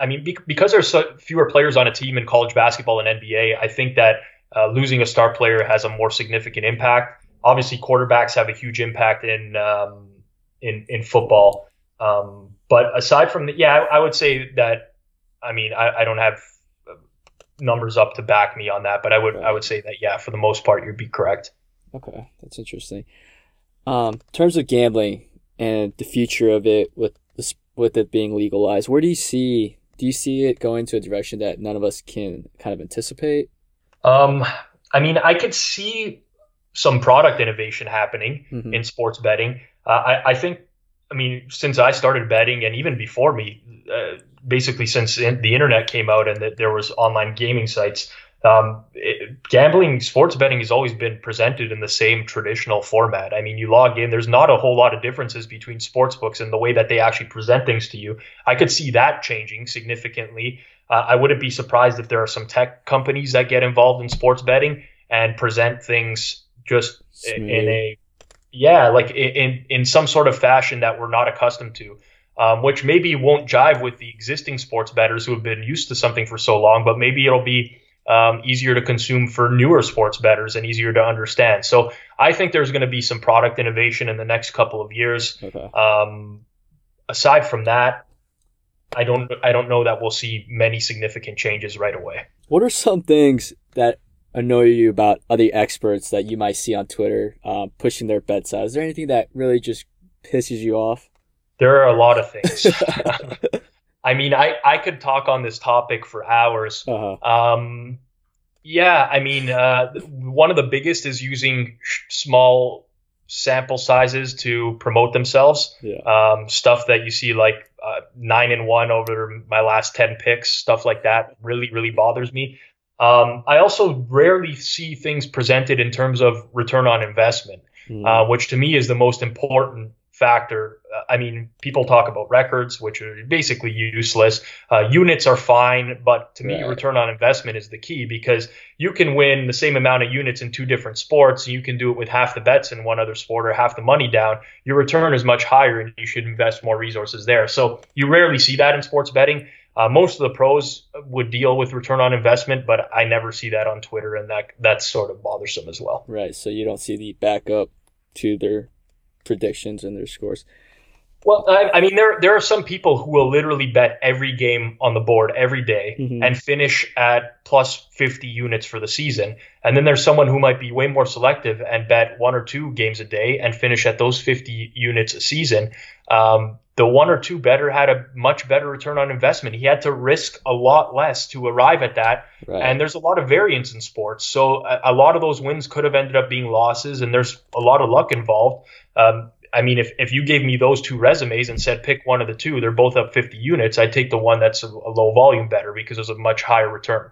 I mean, be, because there's so fewer players on a team in college basketball and NBA, I think that uh, losing a star player has a more significant impact. Obviously, quarterbacks have a huge impact in um, in in football. Um, but aside from that, yeah, I, I, would say that. I mean, I, I, don't have numbers up to back me on that, but I would right. I would say that yeah, for the most part, you'd be correct. Okay, that's interesting. Um, in terms of gambling and the future of it with with it being legalized, where do you see do you see it going to a direction that none of us can kind of anticipate? Um, I mean, I could see some product innovation happening mm-hmm. in sports betting. Uh, I, I think, I mean, since I started betting and even before me, uh, basically since the internet came out and that there was online gaming sites, um, it, gambling, sports betting has always been presented in the same traditional format. I mean, you log in, there's not a whole lot of differences between sports books and the way that they actually present things to you. I could see that changing significantly. Uh, I wouldn't be surprised if there are some tech companies that get involved in sports betting and present things just in, in a yeah, like in in some sort of fashion that we're not accustomed to. Um, which maybe won't jive with the existing sports bettors who have been used to something for so long, but maybe it'll be um, easier to consume for newer sports bettors and easier to understand. So I think there's going to be some product innovation in the next couple of years. Okay. Um, aside from that, I don't I don't know that we'll see many significant changes right away. What are some things that annoy you about other experts that you might see on Twitter uh, pushing their bets out? Is there anything that really just pisses you off? There are a lot of things. I mean, I, I could talk on this topic for hours. Uh-huh. Um, yeah, I mean, uh, one of the biggest is using small sample sizes to promote themselves. Yeah. Um, stuff that you see like uh, nine and one over my last 10 picks, stuff like that really, really bothers me. Um, I also rarely see things presented in terms of return on investment, mm. uh, which to me is the most important factor. I mean, people talk about records, which are basically useless. Uh, units are fine, but to me, return on investment is the key because you can win the same amount of units in two different sports. You can do it with half the bets in one other sport or half the money down. Your return is much higher, and you should invest more resources there. So you rarely see that in sports betting. Uh, most of the pros would deal with return on investment, but I never see that on Twitter, and that that's sort of bothersome as well. Right. So you don't see the backup to their predictions and their scores. Well, I, I, mean, there there are some people who will literally bet every game on the board every day mm-hmm. and finish at plus 50 units for the season. And then there's someone who might be way more selective and bet one or two games a day and finish at those 50 units a season. Um, the one or two better had a much bettor return on investment. He had to risk a lot less to arrive at that. Right. And there's a lot of variance in sports. So a, a, lot of those wins could have ended up being losses, and there's a lot of luck involved. Um, I mean, if, if you gave me those two resumes and said pick one of the two, they're both up 50 units, I'd take the one that's a, a low volume bettor because there's a much higher return.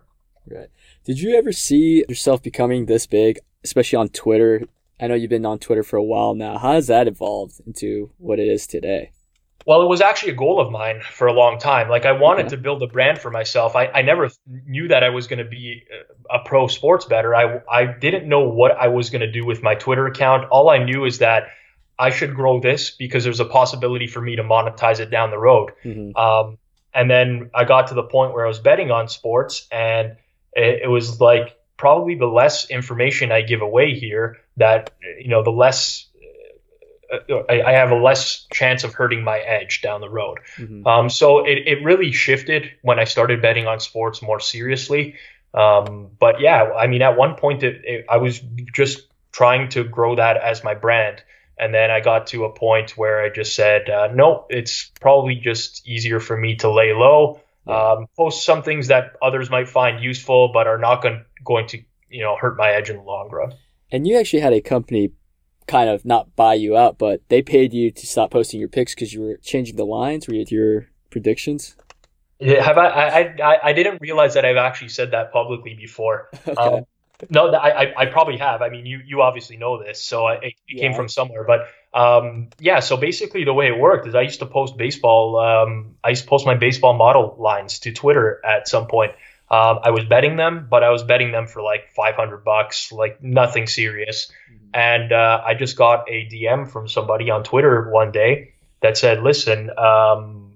Right. Did you ever see yourself becoming this big, especially on Twitter? I know you've been on Twitter for a while now. How has that evolved into what it is today? Well, it was actually a goal of mine for a long time. Like I wanted okay. to build a brand for myself. I, I never knew that I was going to be a pro sports bettor. I, I didn't know what I was going to do with my Twitter account. All I knew is that I should grow this because there's a possibility for me to monetize it down the road. Mm-hmm. Um, and then I got to the point where I was betting on sports, and it, it, was like probably the less information I give away here, that you know, the less uh, I, I have a less chance of hurting my edge down the road. Mm-hmm. Um, so it, it really shifted when I started betting on sports more seriously. Um, but yeah, I mean, at one point, it, it, I was just trying to grow that as my brand. And then I got to a point where I just said, uh, no, it's probably just easier for me to lay low, um, post some things that others might find useful, but are not going, going to, you know, hurt my edge in the long run. And you actually had a company kind of not buy you out, but they paid you to stop posting your picks because you were changing the lines with your predictions. Yeah, have I, I? I I didn't realize that I've actually said that publicly before. okay. Um, no, I, I probably have. I mean, you you obviously know this, so it, it yeah. came from somewhere. But um, yeah, so basically the way it worked is I used to post baseball. Um, I used to post my baseball model lines to Twitter at some point. Um, I was betting them, but I was betting them for like 500 bucks, like nothing serious. Mm-hmm. And uh, I just got a DM from somebody on Twitter one day that said, "Listen, um,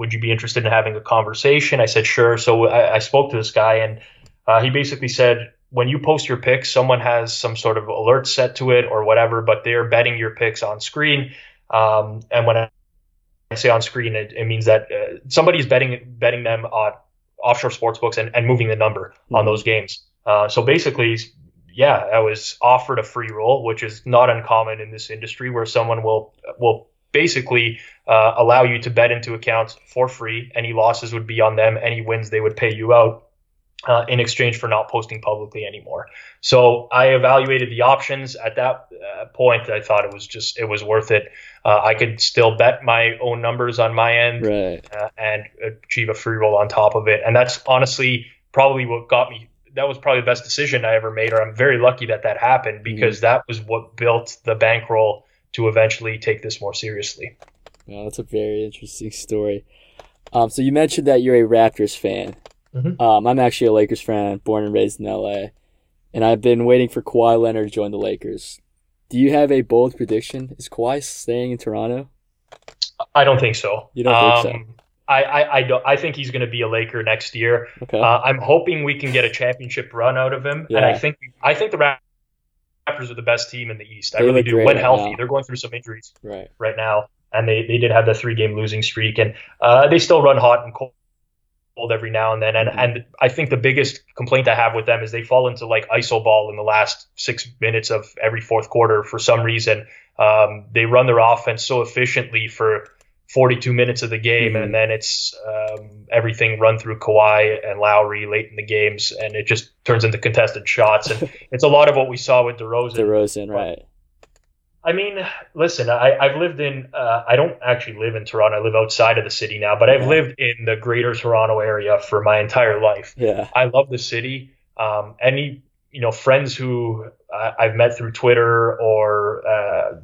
would you be interested in having a conversation? I said, sure. So I, I spoke to this guy, and uh, he basically said, when you post your picks, someone has some sort of alert set to it or whatever, but they're betting your picks on screen. Um, and when I say on screen, it, it means that uh, somebody's betting betting them on offshore sports books and, and moving the number mm-hmm. on those games. Uh, so basically, yeah, I was offered a free roll, which is not uncommon in this industry, where someone will will basically uh, allow you to bet into accounts for free. Any losses would be on them. Any wins, they would pay you out uh, in exchange for not posting publicly anymore. So I evaluated the options at that uh, point. I thought it was just it was worth it. Uh, I could still bet my own numbers on my end right. Uh, and achieve a free roll on top of it. And that's honestly probably what got me. That was probably the best decision I ever made, or I'm very lucky that that happened because mm-hmm. that was what built the bankroll to eventually take this more seriously. Well, that's a very interesting story. Um, so you mentioned that you're a Raptors fan. Mm-hmm. Um, I'm actually a Lakers fan, born and raised in LA, and I've been waiting for Kawhi Leonard to join the Lakers. Do you have a bold prediction? Is Kawhi staying in Toronto? I don't think so. You don't um, think so? I, I, I, don't, I think he's going to be a Laker next year. Okay. Uh, I'm hoping we can get a championship run out of him, yeah. and I think I think the Raptors are the best team in the East. I really do. When right healthy, now. they're going through some injuries right right now, and they, they did have the three game losing streak, and uh, they still run hot and cold every now and then. And mm-hmm. and I think the biggest complaint I have with them is they fall into like iso ball in the last six minutes of every fourth quarter for some reason. Um, they run their offense so efficiently for 42 minutes of the game, mm-hmm. and then it's um, everything run through Kawhi and Lowry late in the games, and it just turns into contested shots. And it's a lot of what we saw with DeRozan. DeRozan, right? I mean, listen, I, I've lived in, uh, I don't actually live in Toronto. I live outside of the city now, but I've yeah. lived in the greater Toronto area for my entire life. Yeah. I love the city. Um, any, you know, friends who uh, I've met through Twitter or uh,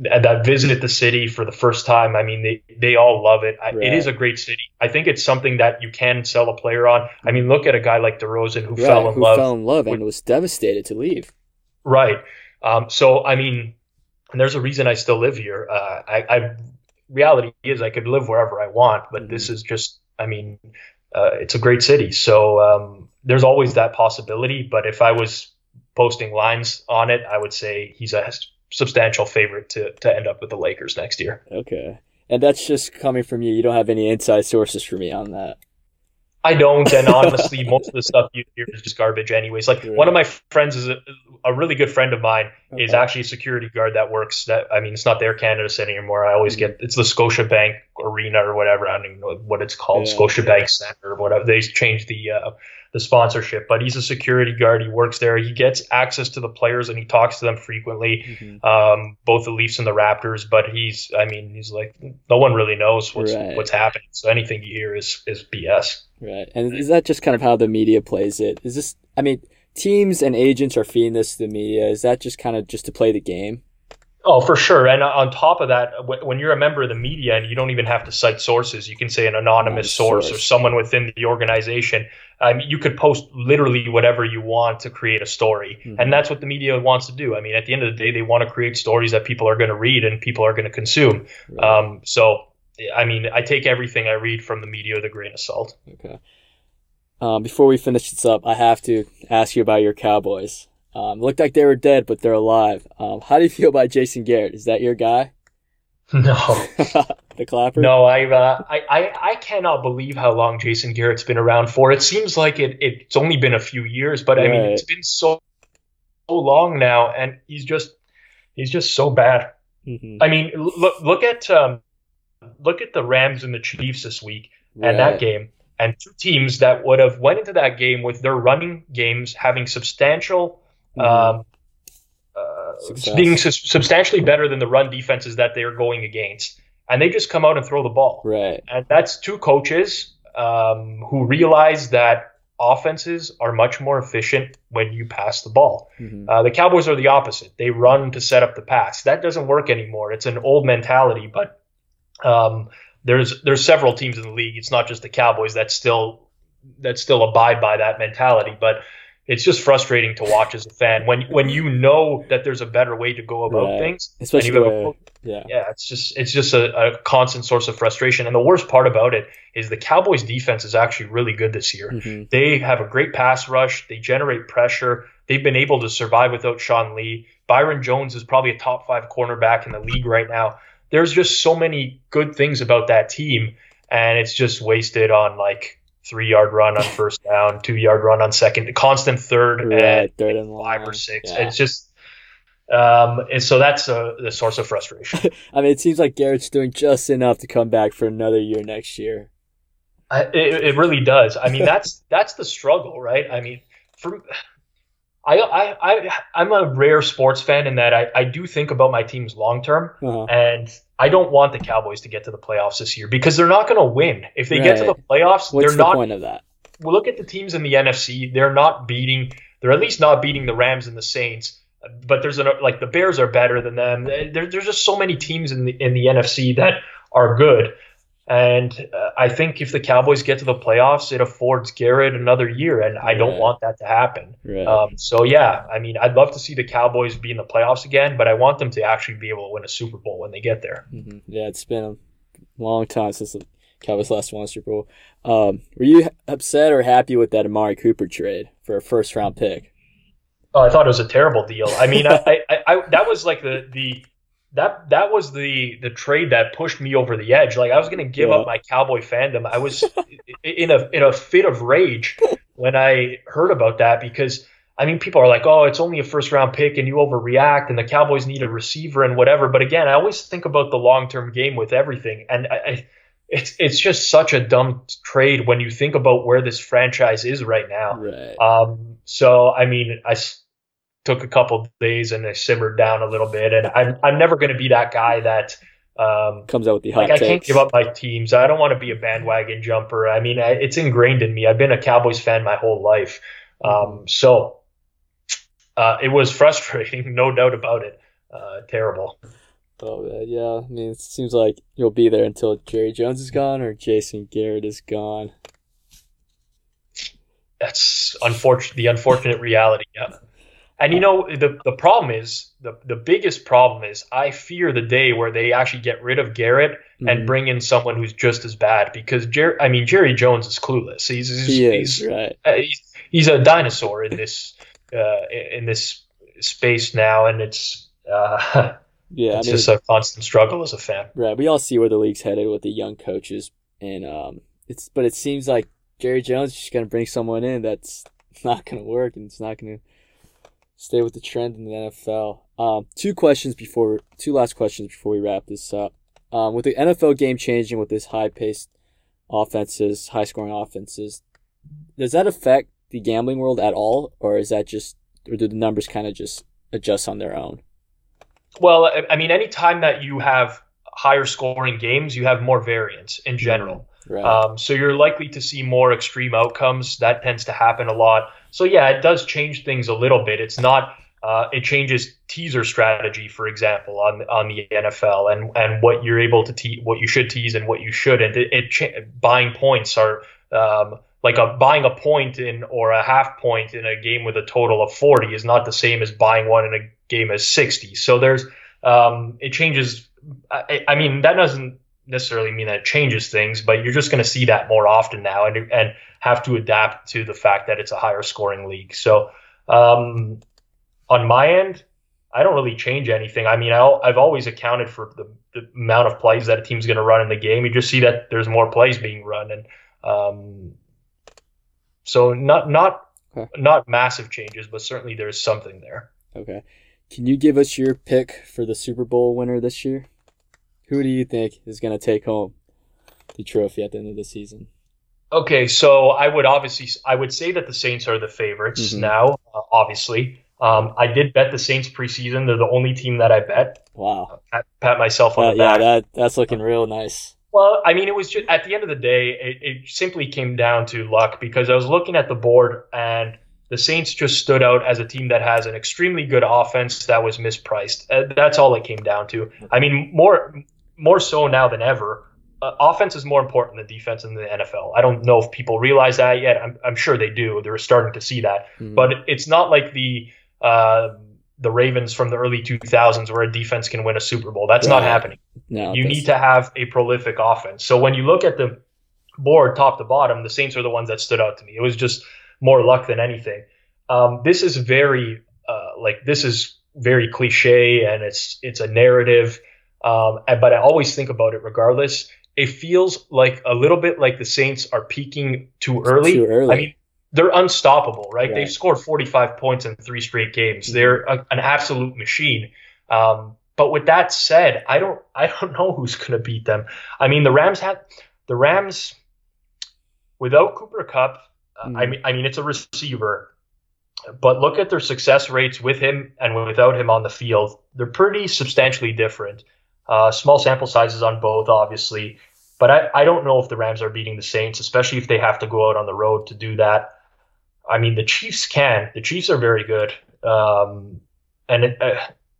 that visit the city for the first time, I mean, they, they all love it. I, It is a great city. I think it's something that you can sell a player on. I mean, look at a guy like DeRozan who right, fell in who love. fell in love and was devastated to leave. Right. Um, so, I mean, and there's a reason I still live here. Uh, I, I, reality is I could live wherever I want, but mm-hmm. this is just, I mean, uh, it's a great city, so um, there's always that possibility. But if I was posting lines on it, I would say he's a substantial favorite to to end up with the Lakers next year. Okay, and that's just coming from you. You don't have any inside sources for me on that. I don't, and honestly, most of the stuff you hear is just garbage, anyways. Like one of my friends is a, a really good friend of mine okay. is actually a security guard that works. That I mean, it's not the Air Canada Center anymore. I always get it's the Scotiabank Arena or whatever. I don't even know what it's called, yeah, Scotiabank Center or whatever. They changed the uh, the sponsorship, but he's a security guard. He works there. He gets access to the players and he talks to them frequently, mm-hmm. um, both the Leafs and the Raptors. But he's, I mean, he's like no one really knows what's right. what's happening. So anything you hear is is BS. Right, and is that just kind of how the media plays it? Is this? I mean, teams and agents are feeding this to the media. Is that just kind of just to play the game? Oh, for sure. And on top of that, when you're a member of the media and you don't even have to cite sources, you can say an anonymous source, source, or someone within the organization. Um, you could post literally whatever you want to create a story. Mm-hmm. And that's what the media wants to do. I mean, at the end of the day, they want to create stories that people are going to read and people are going to consume. Right. Um, so, I mean, I take everything I read from the media with a grain of salt. Okay. Um, before we finish this up, I have to ask you about your Cowboys. Um, looked like they were dead, but they're alive. Um, how do you feel about Jason Garrett? Is that your guy? No. the clapper? No, I, uh, I, I, I cannot believe how long Jason Garrett's been around for. It seems like it, it's only been a few years, but right. I mean, it's been so, so long now, and he's just, he's just so bad. Mm-hmm. I mean, look, look at, um, look at the Rams and the Chiefs this week right. and that game, and two teams that would have went into that game with their running games having substantial mm-hmm. um, uh, being su- substantially better than the run defenses that they're going against. And they just come out and throw the ball. Right. And that's two coaches um, who realize that offenses are much more efficient when you pass the ball. Mm-hmm. Uh, the Cowboys are the opposite. They run to set up the pass. That doesn't work anymore. It's an old mentality, but um, there's there's several teams in the league. It's not just the Cowboys that still that still abide by that mentality. But it's just frustrating to watch as a fan when when you know that there's a better way to go about Right. things. Especially you the have a- yeah. yeah, it's just it's just a, a constant source of frustration. And the worst part about it is the Cowboys defense is actually really good this year. Mhm. They have a great pass rush. They generate pressure. They've been able to survive without Sean Lee. Byron Jones is probably a top five cornerback in the league right now. There's just so many good things about that team, and it's just wasted on like three yard run on first down, two yard run on second, constant third and third and five long. or six. Yeah. It's just um, and so that's uh, the source of frustration. I mean, it seems like Garrett's doing just enough to come back for another year next year. I, it, it really does. I mean, that's that's the struggle, right? I mean, for I I I I'm a rare sports fan in that I, I do think about my teams long term, Uh-huh. and I don't want the Cowboys to get to the playoffs this year because they're not going to win. If they get to the playoffs, What's they're the not. point of that? Well, look at the teams in the NFC. They're not beating. They're at least not beating the Rams and the Saints. But there's an like the Bears are better than them. There, there's just so many teams in the in the NFC that are good. And uh, I think if the Cowboys get to the playoffs, it affords Garrett another year, and I don't want that to happen. Right. Um, so yeah, I mean, I'd love to see the Cowboys be in the playoffs again, but I want them to actually be able to win a Super Bowl when they get there. hmm Yeah, it's been a long time since the Cowboys last won a Super Bowl. Um, were you upset or happy with that Amari Cooper trade for a first round pick? Oh, I thought it was a terrible deal. I mean, I, I, I, I that was like the the that that was the the trade that pushed me over the edge. Like I was going to give Yeah. up my Cowboy fandom. I was in a in a fit of rage when I heard about that because I mean, people are like, "Oh, it's only a first round pick, and you overreact, and the Cowboys need a receiver and whatever." But again, I always think about the long term game with everything, and I, I, it's it's just such a dumb trade when you think about where this franchise is right now. Right. Um, so I mean, I took a couple days and they simmered down a little bit, and I'm I'm never going to be that guy that um, Comes out with the hot like I can't give up my teams. I don't want to be a bandwagon jumper. I mean, I, it's ingrained in me. I've been a Cowboys fan my whole life, um, so uh, it was frustrating, no doubt about it. Uh, terrible. Oh yeah. I mean, it seems like you'll be there until Jerry Jones is gone or Jason Garrett is gone. That's unfortunate. The unfortunate reality. Yeah. And you know the the problem is the the biggest problem is I fear the day where they actually get rid of Garrett and Mhm. bring in someone who's just as bad because Jerry. I mean Jerry Jones is clueless. He's he's, He is he's, right. uh, he's, he's a dinosaur in this uh, in this space now, and it's uh, Yeah, it's I mean, just a constant struggle as a fan. right. We all see where the league's headed with the young coaches, and um, it's but it seems like Jerry Jones is just gonna bring someone in that's not gonna work, and it's not gonna stay with the trend in the NFL. Um, two questions before, two last questions before we wrap this up. Um, with the NFL game changing with this high-paced offenses, high-scoring offenses, does that affect the gambling world at all, or is that just, or do the numbers kind of just adjust on their own? Well, I- I mean, anytime that you have higher scoring games, you have more variance in general. Right. Um, so you're likely to see more extreme outcomes. That tends to happen a lot. So yeah, it does change things a little bit. It's not. Uh, it changes teaser strategy, for example, on on the NFL and and what you're able to te- what you should tease and what you shouldn't. It, it cha- buying points are um, like a buying a point in or a half point in a game with a total of 40 is not the same as buying one in a game as 60. So there's um, it changes. I, I mean that doesn't necessarily mean that it changes things, but you're just going to see that more often now and and have to adapt to the fact that it's a higher scoring league. So um, on my end, I don't really change anything. I mean, I'll, I've always accounted for the, the amount of plays that a team's going to run in the game. You just see that there's more plays being run, and um, so not not not massive changes, but certainly there's something there. Okay. Can you give us your pick for the Super Bowl winner this year? Who do you think is going to take home the trophy at the end of the season? Okay, so I would obviously I would say that the Saints are the favorites Mhm. now. Uh, obviously, um, I did bet the Saints preseason. They're the only team that I bet. Wow. Pat, pat myself on Uh, the yeah, back. that that's looking real nice. Well, I mean, it was just at the end of the day, it, it simply came down to luck because I was looking at the board and the Saints just stood out as a team that has an extremely good offense that was mispriced. Uh, that's all it came down to. I mean, more more so now than ever. uh, offense is more important than defense in the NFL. I don't know if people realize that yet. I'm, I'm sure they do. They're starting to see that, Mhm. but it's not like the uh, the Ravens from the early 2000s where a defense can win a Super Bowl. That's not happening. no, you that's- need to have a prolific offense. So when you look at the board top to bottom, the Saints are the ones that stood out to me. It was just more luck than anything. Um, this is very uh, like this is very cliche and it's it's a narrative. Um, and- but I always think about it regardless. It feels like a little bit like the Saints are peaking too early. Too early. I mean, they're unstoppable, right? Right. They've scored 45 points in three straight games. They're a, an absolute machine. Um, but with that said, I don't I don't know who's going to beat them. I mean, the Rams had the Rams without Cooper Kupp. uh, I Mhm. mean, I mean, it's a receiver, but look at their success rates with him and without him on the field. They're pretty substantially different. Uh, small sample sizes on both, obviously, but I, I don't know if the Rams are beating the Saints, especially if they have to go out on the road to do that. I mean, the Chiefs can. The Chiefs are very good, um, and it, uh,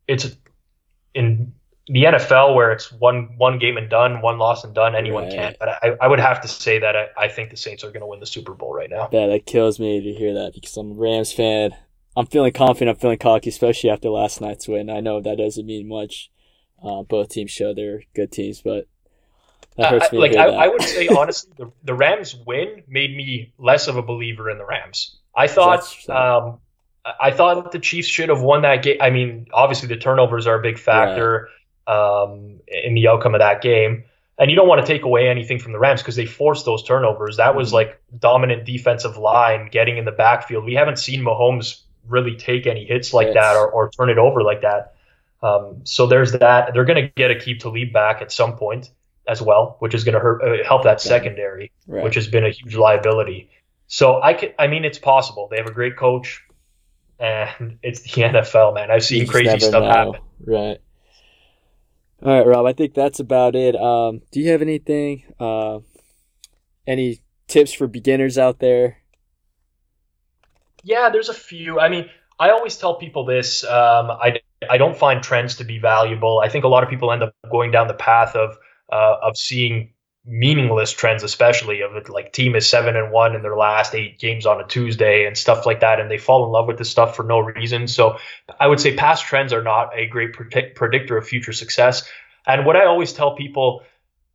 it's in the NFL where it's one one game and done, one loss and done. Anyone Right. can. But I, I would have to say that I, I think the Saints are going to win the Super Bowl right now. Yeah, that kills me to hear that because I'm a Rams fan. I'm feeling confident. I'm feeling cocky, especially after last night's win. I know that doesn't mean much. Uh, both teams show they're good teams, but that hurts I- me. like I. I would say honestly, the, the Rams win made me less of a believer in the Rams. I thought um, I thought the Chiefs should have won that game. I mean, obviously the turnovers are a big factor um, in the outcome of that game. And you don't want to take away anything from the Rams because they forced those turnovers. That was Mhm. like dominant defensive line getting in the backfield. We haven't seen Mahomes really take any hits like that or, or turn it over like that. Um, so there's that. They're going to get a keep to lead back at some point as well, which is going to hurt uh, help that secondary, Right. which has been a huge liability. So I could, I mean, it's possible. They have a great coach, and it's the NFL, man. I've seen crazy stuff know. happen. Right. All right, Rob. I think that's about it. Um, do you have anything? Uh, any tips for beginners out there? Yeah, there's a few. I mean, I always tell people this. Um, I I don't find trends to be valuable. I think a lot of people end up going down the path of uh, of seeing meaningless trends, especially of it like team is seven and one in their last eight games on a Tuesday and stuff like that, and they fall in love with this stuff for no reason. So I would say past trends are not a great predict- predictor of future success. And what I always tell people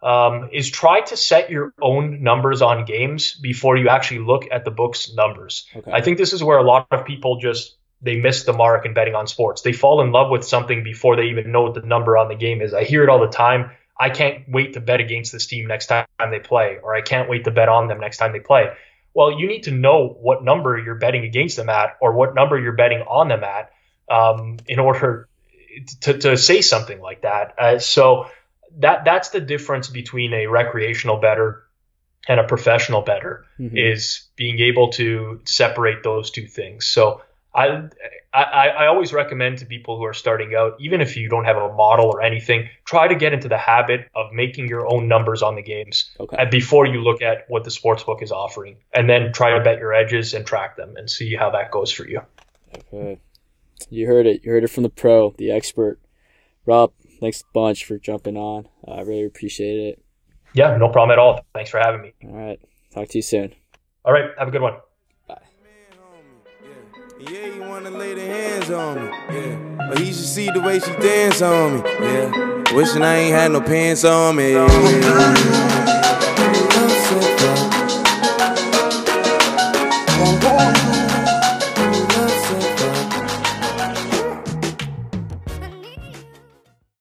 um, is try to set your own numbers on games before you actually look at the book's numbers. Okay. I think this is where a lot of people just they miss the mark in betting on sports. They fall in love with something before they even know what the number on the game is. I hear it all the time. I can't wait to bet against this team next time they play, or I can't wait to bet on them next time they play. Well, you need to know what number you're betting against them at, or what number you're betting on them at, um, in order to, to say something like that. Uh, so that that's the difference between a recreational bettor and a professional bettor Mhm. is being able to separate those two things. So I, I I always recommend to people who are starting out, even if you don't have a model or anything, try to get into the habit of making your own numbers on the games Okay. before you look at what the sports book is offering, and then try to bet your edges and track them and see how that goes for you. Okay. You heard it. You heard it from the pro, the expert. Rob, thanks a bunch for jumping on. I really appreciate it. Yeah, no problem at all. Thanks for having me. All right. Talk to you soon. All right, have a good one. Yeah, you wanna lay the hands on me. Yeah, but he should see the way she dance on me. Yeah, wishing I ain't had no pants on me.